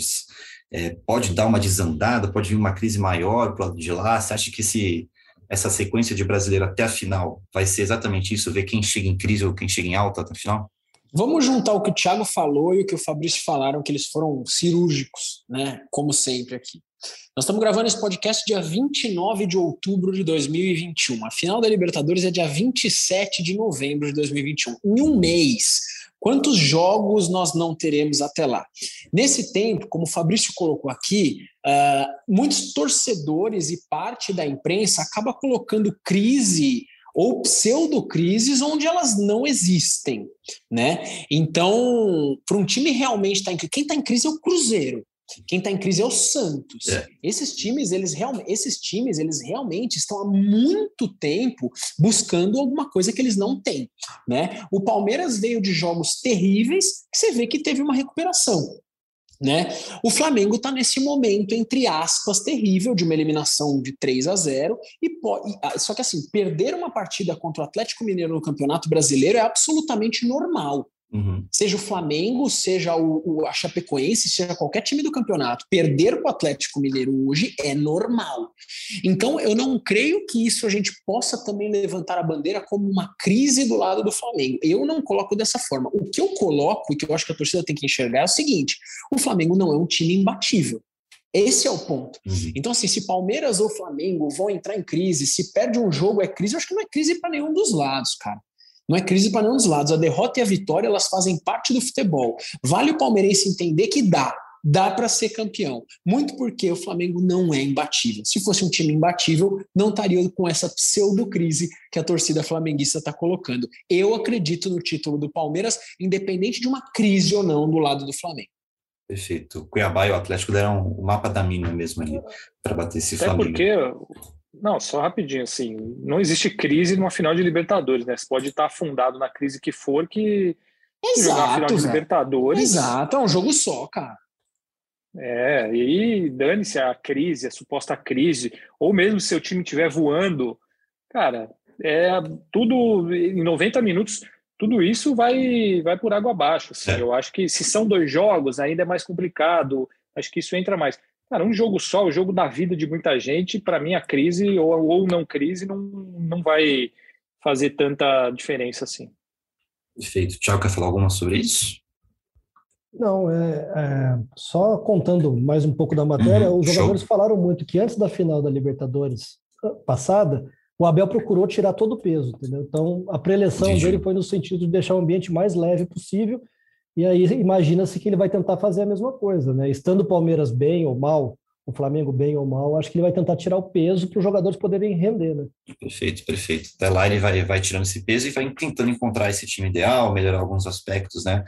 é, pode dar uma desandada, pode vir uma crise maior para o lado de lá? Você acha que esse, essa sequência de brasileiro até a final vai ser exatamente isso, ver quem chega em crise ou quem chega em alta até a final? Vamos juntar o que o Thiago falou e o que o Fabrício falaram, que eles foram cirúrgicos, né? Como sempre aqui. Nós estamos gravando esse podcast dia 29 de outubro de 2021. A final da Libertadores é dia 27 de novembro de 2021. Em um mês, quantos jogos nós não teremos até lá? Nesse tempo, como o Fabrício colocou aqui, uh, muitos torcedores e parte da imprensa acaba colocando crise ou pseudo-crises onde elas não existem, né? Então, para um time realmente estar tá em crise, quem está em crise é o Cruzeiro. Quem está em crise é o Santos. É. Esses times, eles realmente, esses times, eles realmente estão há muito tempo buscando alguma coisa que eles não têm, né? O Palmeiras veio de jogos terríveis, que você vê que teve uma recuperação. Né? O Flamengo está nesse momento, entre aspas, terrível de uma eliminação de 3 a 0 e pode, ah, só que assim, perder uma partida contra o Atlético Mineiro no Campeonato Brasileiro é absolutamente normal. Uhum. Seja o Flamengo, seja o, o, a Chapecoense, seja qualquer time do campeonato, perder para o Atlético Mineiro hoje é normal. Então, eu não creio que isso a gente possa também levantar a bandeira como uma crise do lado do Flamengo. Eu não coloco dessa forma. O que eu coloco e que eu acho que a torcida tem que enxergar é o seguinte: o Flamengo não é um time imbatível. Esse é o ponto. Uhum. Então, assim, se Palmeiras ou Flamengo vão entrar em crise, se perde um jogo é crise, eu acho que não é crise para nenhum dos lados, cara. Não é crise para nenhum dos lados. A derrota e a vitória, elas fazem parte do futebol. Vale o palmeirense entender que dá. Dá para ser campeão. Muito porque o Flamengo não é imbatível. Se fosse um time imbatível, não estaria com essa pseudo-crise que a torcida flamenguista está colocando. Eu acredito no título do Palmeiras, independente de uma crise ou não do lado do Flamengo. Perfeito. O Cuiabá e o Atlético deram o mapa da mina mesmo ali para bater esse Até Flamengo. porque não, só rapidinho, assim, não existe crise numa final de Libertadores, né? Você pode estar afundado na crise que for, que Exato, jogar a final de Libertadores. Exato, é um jogo só, cara. É, e dane-se a crise, a suposta crise, ou mesmo se seu time estiver voando, cara, é tudo em 90 minutos, tudo isso vai vai por água abaixo. Assim. É. Eu acho que se são dois jogos, ainda é mais complicado. Acho que isso entra mais. Cara, um jogo só, o jogo da vida de muita gente, para mim a crise ou, ou não crise não, não vai fazer tanta diferença assim. Perfeito. Tiago, quer falar alguma sobre isso? Não, é, é, só contando mais um pouco da matéria, uhum, os jogadores show. falaram muito que antes da final da Libertadores ah, passada, o Abel procurou tirar todo o peso, entendeu? Então, a preleção dele foi no sentido de deixar o ambiente mais leve possível e aí imagina-se que ele vai tentar fazer a mesma coisa, né? Estando o Palmeiras bem ou mal, o Flamengo bem ou mal, acho que ele vai tentar tirar o peso para os jogadores poderem render, né? Perfeito, perfeito. Até lá ele vai, vai tirando esse peso e vai tentando encontrar esse time ideal, melhorar alguns aspectos, né?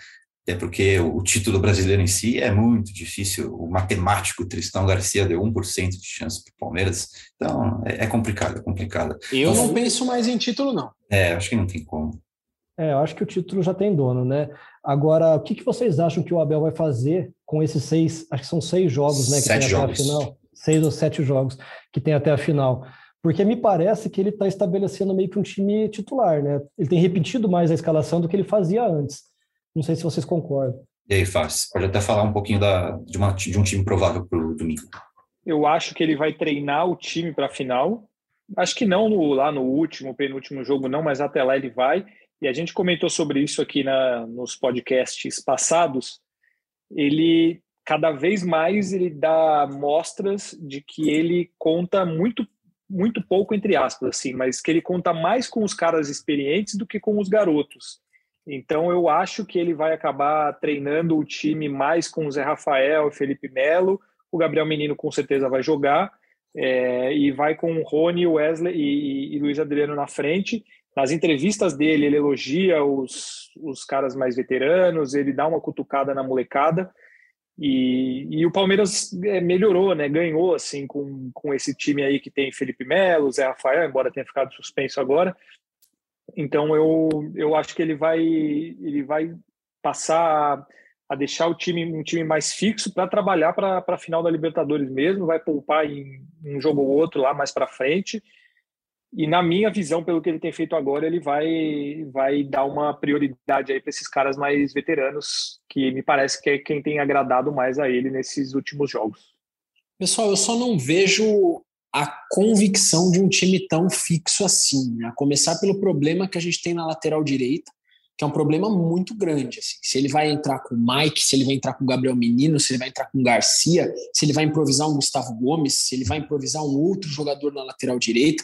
até porque o título brasileiro em si é muito difícil. O matemático Tristão Garcia deu 1% de chance para o Palmeiras, então é, é, complicado, é complicado. Eu então, não penso mais em título, não. É, acho que não tem como. É, eu acho que o título já tem dono, né? Agora, o que, que vocês acham que o Abel vai fazer com esses seis, acho que são seis jogos, né? Que sete tem jogos. até a final. Seis ou sete jogos que tem até a final. Porque me parece que ele está estabelecendo meio que um time titular, né? Ele tem repetido mais a escalação do que ele fazia antes. Não sei se vocês concordam. E aí, Fábio, pode até falar um pouquinho da, de, uma, de um time provável para o domingo. Eu acho que ele vai treinar o time para a final. Acho que não no, lá no último, penúltimo jogo, não, mas até lá ele vai. E a gente comentou sobre isso aqui na, nos podcasts passados. Ele, cada vez mais, ele dá mostras de que ele conta muito muito pouco entre aspas assim, mas que ele conta mais com os caras experientes do que com os garotos. Então eu acho que ele vai acabar treinando o time mais com o Zé Rafael e Felipe Melo. O Gabriel Menino com certeza vai jogar é, e vai com o Rony, Wesley e, e, Luiz Adriano na frente. Nas entrevistas dele ele elogia os, os caras mais veteranos, ele dá uma cutucada na molecada. E, e, o Palmeiras é, melhorou, né? Ganhou assim com, com esse time aí que tem Felipe Melo, Zé Rafael, embora tenha ficado suspenso agora. Então eu, eu acho que ele vai ele vai passar a deixar o time um time mais fixo para trabalhar para a final da Libertadores mesmo, vai poupar em um jogo ou outro lá mais para frente. E na minha visão, pelo que ele tem feito agora, ele vai vai dar uma prioridade aí para esses caras mais veteranos, que me parece que é quem tem agradado mais a ele nesses últimos jogos. Pessoal, eu só não vejo a convicção de um time tão fixo assim, né? a começar pelo problema que a gente tem na lateral direita, que é um problema muito grande. Assim. Se ele vai entrar com o Mike, se ele vai entrar com o Gabriel Menino, se ele vai entrar com o Garcia, se ele vai improvisar um Gustavo Gomes, se ele vai improvisar um outro jogador na lateral direita.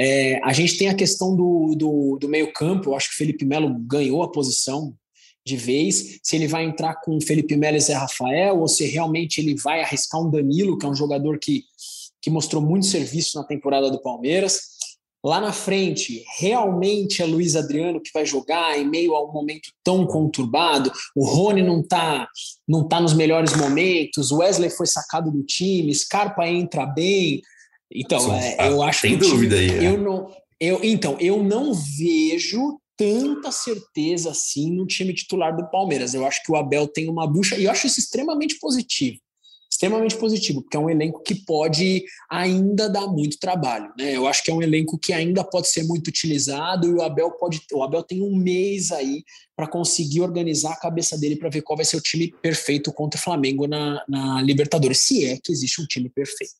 É, a gente tem a questão do, do, do meio-campo, eu acho que o Felipe Melo ganhou a posição de vez, se ele vai entrar com o Felipe Melo e Zé Rafael, ou se realmente ele vai arriscar um Danilo, que é um jogador que que mostrou muito serviço na temporada do Palmeiras. Lá na frente, realmente é Luiz Adriano que vai jogar em meio a um momento tão conturbado. O Rony não está não tá nos melhores momentos. Wesley foi sacado do time. Scarpa entra bem. Então, é, eu acho Tem que dúvida time, aí. É. Eu não, eu, então, eu não vejo tanta certeza assim no time titular do Palmeiras. Eu acho que o Abel tem uma bucha e eu acho isso extremamente positivo extremamente positivo, porque é um elenco que pode ainda dar muito trabalho. Né? Eu acho que é um elenco que ainda pode ser muito utilizado e o Abel pode. O Abel tem um mês aí para conseguir organizar a cabeça dele para ver qual vai ser o time perfeito contra o Flamengo na, na Libertadores, se é que existe um time perfeito.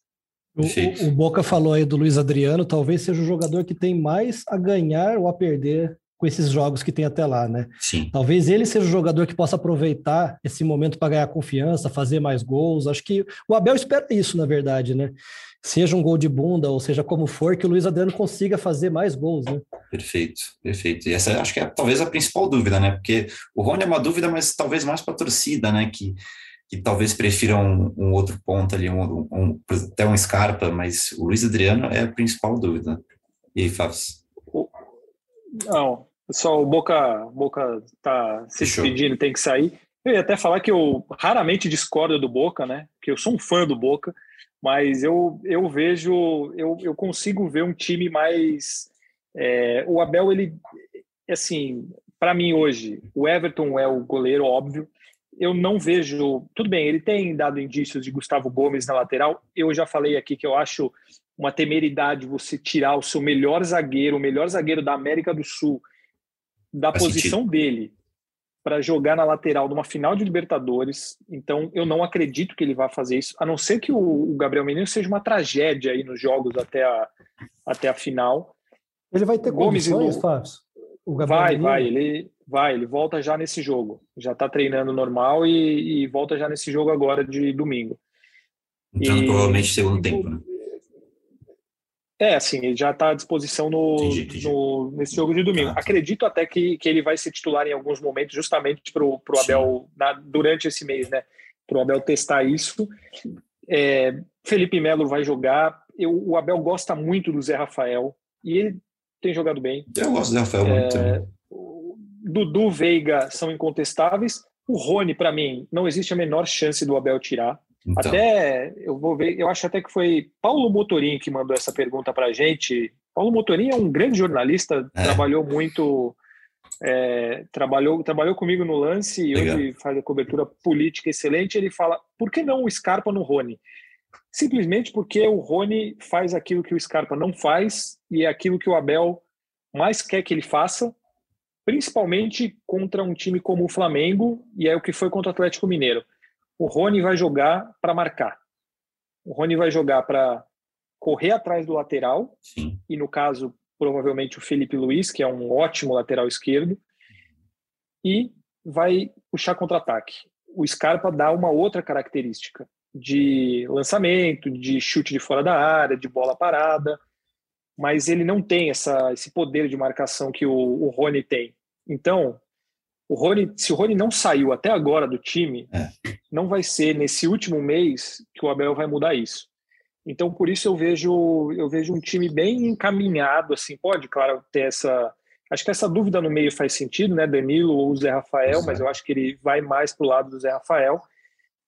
O, o, Boca falou aí do Luiz Adriano, talvez seja o jogador que tem mais a ganhar ou a perder com esses jogos que tem até lá, né? Sim. Talvez ele seja o jogador que possa aproveitar esse momento para ganhar confiança, fazer mais gols. Acho que o Abel espera isso, na verdade, né? Seja um gol de bunda, ou seja como for, que o Luiz Adriano consiga fazer mais gols, né? Perfeito, perfeito. E essa acho que é talvez a principal dúvida, né? Porque o Rony é uma dúvida, mas talvez mais para a torcida, né? Que, que talvez prefira um, um outro ponto ali, um, um, até um Scarpa, mas o Luiz Adriano é a principal dúvida. E aí, Fábio? Não, só o Boca, Boca tá se Fechou. despedindo, tem que sair. Eu ia até falar que eu raramente discordo do Boca, né? Que eu sou um fã do Boca, mas eu, eu vejo, eu, eu consigo ver um time mais. É, o Abel, ele, assim, para mim hoje, o Everton é o goleiro, óbvio. Eu não vejo. Tudo bem, ele tem dado indícios de Gustavo Gomes na lateral. Eu já falei aqui que eu acho uma temeridade você tirar o seu melhor zagueiro, o melhor zagueiro da América do Sul, da Faz posição dele para jogar na lateral numa final de Libertadores. Então, eu não acredito que ele vá fazer isso, a não ser que o, Gabriel Menino seja uma tragédia aí nos jogos até a, até a final. Ele vai ter Gomes e condições, Lu- Fábio? O Gabriel Vai, Menino? vai, ele vai, ele volta já nesse jogo. Já está treinando normal e, e volta já nesse jogo agora de domingo. Entrando E- provavelmente segundo tempo, né? É, assim, ele já está à disposição no, Entendi, entendi. no- nesse jogo de domingo. Tá. Acredito até que, que ele vai ser titular em alguns momentos, justamente para o. Abel, na- durante esse mês, né? Para o Abel testar isso. É, Felipe Melo vai jogar. Eu, o Abel gosta muito do Zé Rafael e ele tem jogado bem. Eu gosto do Rafael muito. É, o Dudu, Veiga são incontestáveis. O Rony, para mim, não existe a menor chance do Abel tirar. Então. Até eu vou ver, eu acho até que foi Paulo Motorim que mandou essa pergunta para a gente. Paulo Motorim é um grande jornalista, é. trabalhou muito, é, trabalhou, trabalhou comigo no lance e Legal. hoje faz a cobertura política excelente. Ele fala: por que não o Scarpa no Rony? Simplesmente porque o Rony faz aquilo que o Scarpa não faz e é aquilo que o Abel mais quer que ele faça, principalmente contra um time como o Flamengo, e é o que foi contra o Atlético Mineiro. O Rony vai jogar para marcar. O Rony vai jogar para correr atrás do lateral, Sim. e no caso, provavelmente o Felipe Luiz, que é um ótimo lateral esquerdo, e vai puxar contra-ataque. O Scarpa dá uma outra característica de lançamento, de chute de fora da área, de bola parada mas ele não tem essa, esse poder de marcação que o, o Rony tem. Então, o Rony, se o Rony não saiu até agora do time, é. não vai ser nesse último mês que o Abel vai mudar isso. Então, por isso eu vejo eu vejo um time bem encaminhado, assim, pode, claro, ter essa acho que essa dúvida no meio faz sentido, né, Danilo ou Zé Rafael, mas eu acho que ele vai mais para o lado do Zé Rafael.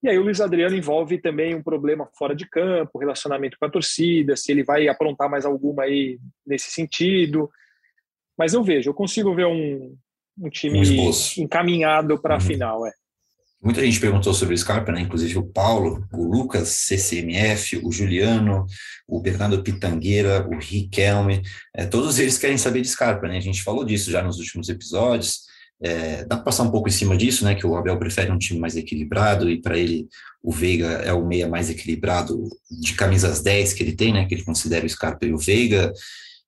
E aí o Luiz Adriano envolve também um problema fora de campo, relacionamento com a torcida, se ele vai aprontar mais alguma aí nesse sentido. Mas eu vejo, eu consigo ver um, um time um encaminhado para a uhum. final. É. Muita gente perguntou sobre o Scarpa, né? inclusive o Paulo, o Lucas, CCMF, o Juliano, o Bernardo Pitangueira, o Riquelme, é, todos eles querem saber de Scarpa, né? A gente falou disso já nos últimos episódios. É, dá para passar um pouco em cima disso, né? Que o Abel prefere um time mais equilibrado e para ele o Veiga é o meia mais equilibrado de camisas 10 que ele tem, né? Que ele considera o Scarpa e o Veiga.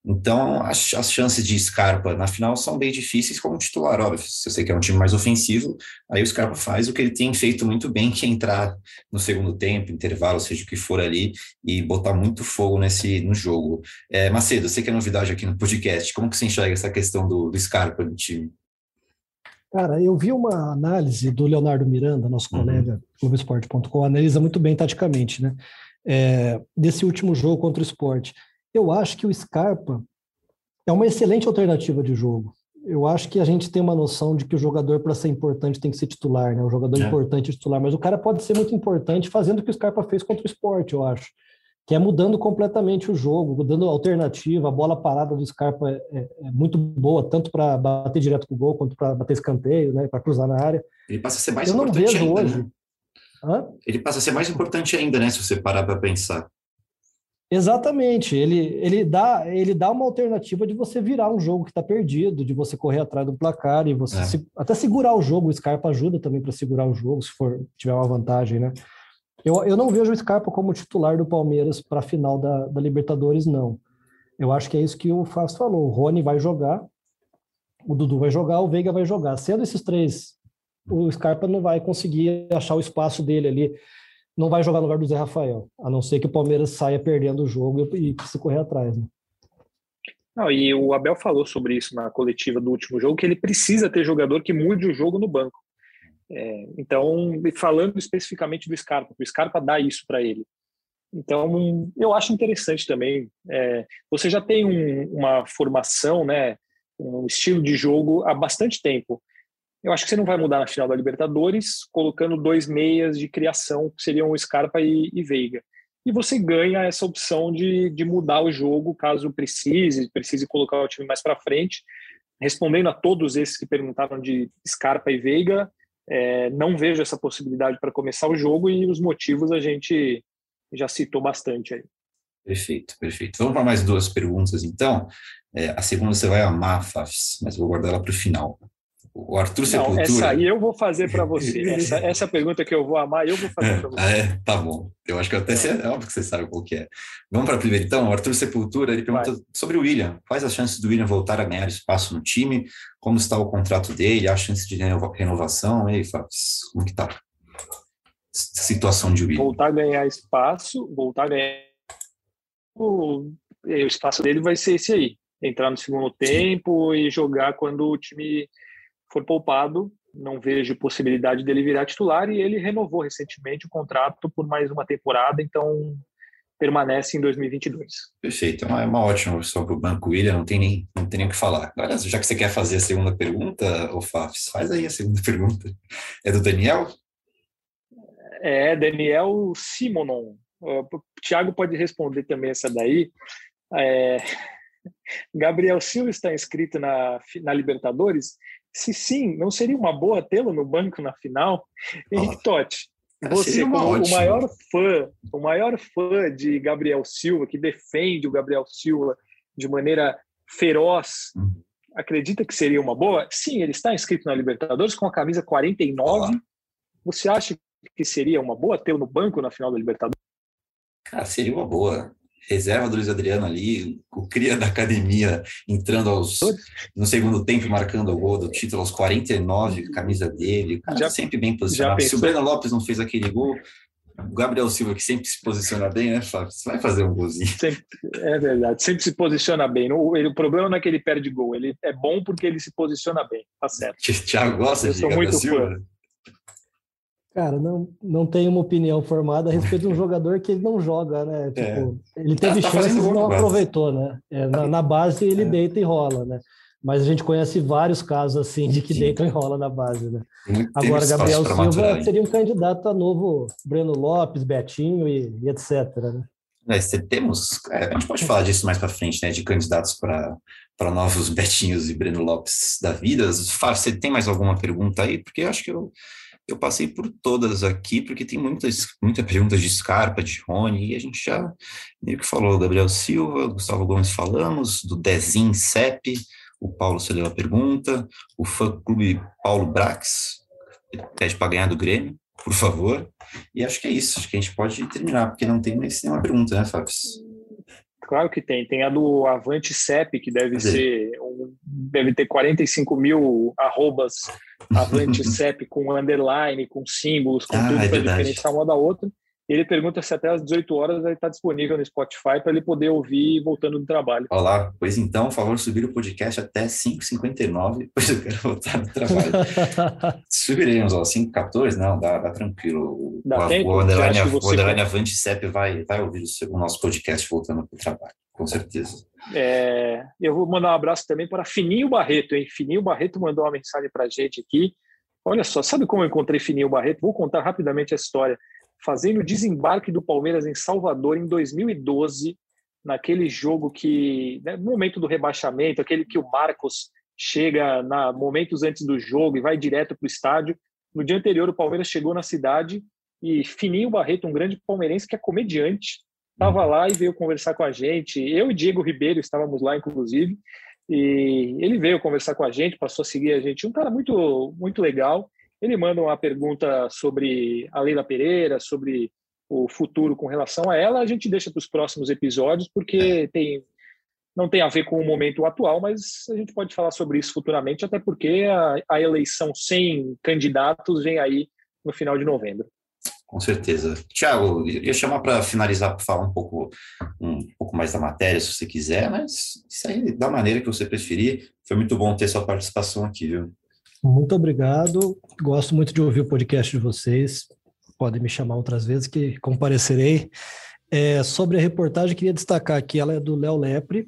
Então, as, as chances de Scarpa na final são bem difíceis como titular, óbvio. Se você quer um time mais ofensivo, aí o Scarpa faz o que ele tem feito muito bem, que é entrar no segundo tempo, intervalo, seja o que for ali, e botar muito fogo nesse no jogo. É, Macedo, você que é novidade aqui no podcast, como que você enxerga essa questão do, do Scarpa no time? Cara, eu vi uma análise do Leonardo Miranda, nosso uhum. colega Globoesporte.com, analisa muito bem taticamente, né? É, desse último jogo contra o esporte. Eu acho que o Scarpa é uma excelente alternativa de jogo. Eu acho que a gente tem uma noção de que o jogador, para ser importante, tem que ser titular, né? O jogador é. importante é titular, mas o cara pode ser muito importante fazendo o que o Scarpa fez contra o esporte, eu acho que é mudando completamente o jogo, dando alternativa. A bola parada do Scarpa é, é, muito boa, tanto para bater direto com o gol, quanto para bater escanteio, né, para cruzar na área. Ele passa a ser mais Eu importante não vejo ainda, hoje. Né? Ele passa a ser mais importante ainda, né, se você parar para pensar. Exatamente, ele, ele, dá, ele dá uma alternativa de você virar um jogo que está perdido, de você correr atrás do placar e você é. se, até segurar o jogo. O Scarpa ajuda também para segurar o jogo, se for tiver uma vantagem, né? Eu, eu não vejo o Scarpa como titular do Palmeiras para a final da, da Libertadores, não. Eu acho que é isso que o Fábio falou. O Rony vai jogar, o Dudu vai jogar, o Veiga vai jogar. Sendo esses três, o Scarpa não vai conseguir achar o espaço dele ali. Não vai jogar no lugar do Zé Rafael, a não ser que o Palmeiras saia perdendo o jogo e, precise correr atrás. Né? Não, e o Abel falou sobre isso na coletiva do último jogo, que ele precisa ter jogador que mude o jogo no banco. É, então, falando especificamente do Scarpa, o Scarpa dá isso para ele. Então, eu acho interessante também. É, você já tem um, uma formação, né, um estilo de jogo há bastante tempo. Eu acho que você não vai mudar na final da Libertadores colocando dois meias de criação, que seriam Scarpa e, e Veiga. E você ganha essa opção de, de mudar o jogo caso precise, precise colocar o time mais para frente. Respondendo a todos esses que perguntaram de Scarpa e Veiga, é, não vejo essa possibilidade para começar o jogo e os motivos a gente já citou bastante aí. Perfeito, perfeito. Vamos para mais duas perguntas, então. É, a segunda você vai amar, Fafs, mas vou guardar ela para o final. O Arthur Sepultura. Não, essa aí eu vou fazer para você. essa, essa pergunta que eu vou amar, eu vou fazer para você. É, tá bom. Eu acho que até é. é óbvio que você sabe qual que é. Vamos para a primeira, então. O Arthur Sepultura, ele pergunta Vai. sobre o William. Quais as chances do William voltar a ganhar espaço no time? Como está o contrato dele? Há chance de renovação? E aí, Fábio, como que a situação de William? Voltar a ganhar espaço, voltar a ganhar... O, o espaço dele vai ser esse aí. Entrar no segundo tempo Sim. e jogar quando o time for poupado, não vejo possibilidade dele virar titular e ele renovou recentemente o contrato por mais uma temporada, então permanece em 2022. Perfeito, é uma, é uma ótima opção para o Banco William, não tem, nem, não tem nem o que falar. Já que você quer fazer a segunda pergunta, ô Fafs, faz aí a segunda pergunta. É do Daniel? É, Daniel Simonon. O Thiago pode responder também essa daí. É, Gabriel Silva está inscrito na, na Libertadores? Se sim, não seria uma boa tê-lo no banco na final? Henrique Totti, você, como o maior fã, o maior fã de Gabriel Silva, que defende o Gabriel Silva de maneira feroz, hum. acredita que seria uma boa? Sim, ele está inscrito na Libertadores com a camisa 49. Você acha que seria uma boa tê-lo no banco na final da Libertadores? Cara, seria uma boa reserva do Luiz Adriano ali, o cria da academia entrando aos no segundo tempo, marcando o gol do título aos 49, camisa dele, cara já, sempre bem posicionado. Se o Breno Lopes não fez aquele gol, o Gabriel Silva, que sempre se posiciona bem, né, Flávio? Você vai fazer um golzinho. Sempre, é verdade, sempre se posiciona bem. O, ele, o problema não é que ele perde gol, ele é bom porque ele se posiciona bem, tá certo. Thiago gosta Eu de Gabriel Silva? Fã. Cara, não, não tenho uma opinião formada a respeito de um jogador que ele não joga, né? É. Tipo, é. ele teve tá, tá chances e não aproveitou, né? É, na, na, base ele é. deita e rola, né? Mas a gente conhece vários casos assim de que Sim. deitam e rola na base, né? Agora, Gabriel Silva maturar, seria um candidato a novo Breno Lopes, Betinho e, e etc. Né? É, temos, é, a gente pode falar disso mais para frente, né? De candidatos para para novos Betinhos e Breno Lopes da vida. Fábio, você tem mais alguma pergunta aí? Porque eu acho que eu eu passei por todas aqui, porque tem muitas, muitas perguntas de Scarpa, de Rony, e a gente já meio que falou, Gabriel Silva, Gustavo Gomes falamos, do Dezin Cep, o Paulo se leu a pergunta, o fã-clube Paulo Brax, pede para ganhar do Grêmio, por favor, e acho que é isso, acho que a gente pode terminar, porque não tem mais nenhuma pergunta, né, Fábio? Claro que tem. Tem a do Avante CEP, que deve ser um, deve ter 45 mil arrobas Avante CEP com underline, com símbolos, com ah, tudo é para diferenciar uma da outra. Ele pergunta se até às 18 horas vai estar disponível no Spotify para ele poder ouvir voltando do trabalho. Olá, pois então, por favor, subir o podcast até 5h59, pois eu quero voltar do trabalho. Subiremos, ó, 5h14, não, dá, dá tranquilo. Dá o, tempo? o Underline, o underline Avante CEP vai, vai ouvir o nosso podcast voltando para o trabalho, com certeza. É, eu vou mandar um abraço também para Fininho Barreto, hein? Fininho Barreto mandou uma mensagem para a gente aqui. Olha só, sabe como eu encontrei Fininho Barreto? Vou contar rapidamente a história fazendo o desembarque do Palmeiras em Salvador em 2012, naquele jogo que, né, no momento do rebaixamento, aquele que o Marcos chega na momentos antes do jogo e vai direto para o estádio. No dia anterior, o Palmeiras chegou na cidade e Fininho Barreto, um grande palmeirense que é comediante, estava lá e veio conversar com a gente. Eu e Diego Ribeiro estávamos lá, inclusive, e ele veio conversar com a gente, passou a seguir a gente. Um cara muito, muito legal. Ele manda uma pergunta sobre a Leila Pereira, sobre o futuro com relação a ela. A gente deixa para os próximos episódios, porque é. tem, não tem a ver com o momento atual, mas a gente pode falar sobre isso futuramente, até porque a, a eleição sem candidatos vem aí no final de novembro. Com certeza. Tiago, ia chamar para finalizar, para falar um pouco, um pouco mais da matéria, se você quiser, mas isso aí da maneira que você preferir. Foi muito bom ter sua participação aqui, viu? Muito obrigado. Gosto muito de ouvir o podcast de vocês. Podem me chamar outras vezes que comparecerei. É, sobre a reportagem, queria destacar que ela é do Léo Lepre,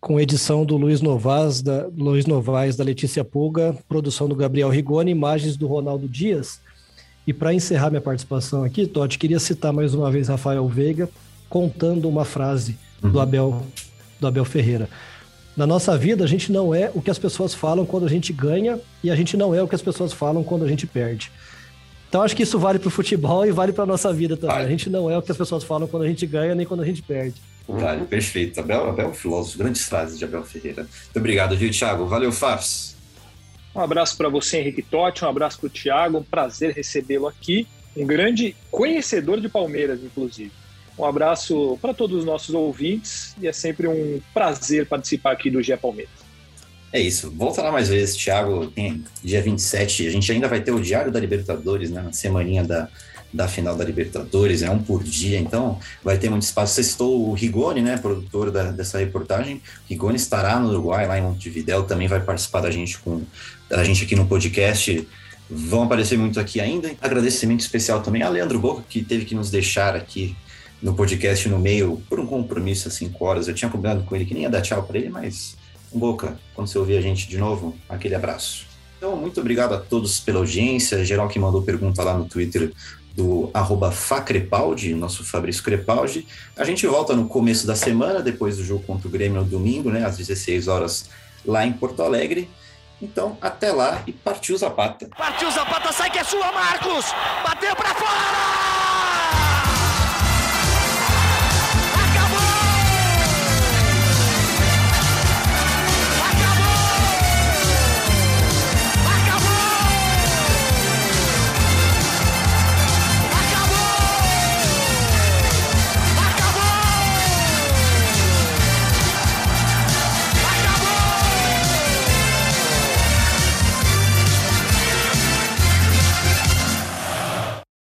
com edição do Luiz Novaes, da, Luiz Novaes, da Letícia Pulga, produção do Gabriel Rigoni, imagens do Ronaldo Dias. E para encerrar minha participação aqui, Totti, queria citar mais uma vez Rafael Veiga contando uma frase do uhum. Abel, do Abel Ferreira. Na nossa vida, a gente não é o que as pessoas falam quando a gente ganha e a gente não é o que as pessoas falam quando a gente perde. Então, acho que isso vale para o futebol e vale para a nossa vida também. Vale. A gente não é o que as pessoas falam quando a gente ganha nem quando a gente perde. Vale, perfeito. Abel, Abel filósofo, grandes frases de Abel Ferreira. Muito obrigado, viu, Thiago? Valeu, Fafs. Um abraço para você, Henrique Totti, um abraço para o Thiago, um prazer recebê-lo aqui. Um grande conhecedor de Palmeiras, inclusive. Um abraço para todos os nossos ouvintes e é sempre um prazer participar aqui do GE Palmeiras. É isso. Volta lá mais vezes, Thiago. Tem dia 27. A gente ainda vai ter o Diário da Libertadores, né? Na semaninha da, da final da Libertadores, é um por dia, então vai ter muito espaço. Você citou o Rigoni, né? Produtor da, dessa reportagem. O Rigoni estará no Uruguai, lá em Montevidéu, também vai participar da gente com a gente aqui no podcast. Vão aparecer muito aqui ainda. Agradecimento especial também a Leandro Boca, que teve que nos deixar aqui no podcast no meio por um compromisso às 5 horas. Eu tinha combinado com ele que nem ia dar tchau para ele, mas Boca, quando você ouvir a gente de novo, aquele abraço. Então, muito obrigado a todos pela audiência. Geral que mandou pergunta lá no Twitter do arroba Facrepaldi, nosso Fabrício Crepaldi. A gente volta no começo da semana, depois do jogo contra o Grêmio no domingo, né, às 16 horas, lá em Porto Alegre. Então, até lá e partiu Zapata. Partiu Zapata, sai que é sua, Marcos! Bateu para fora!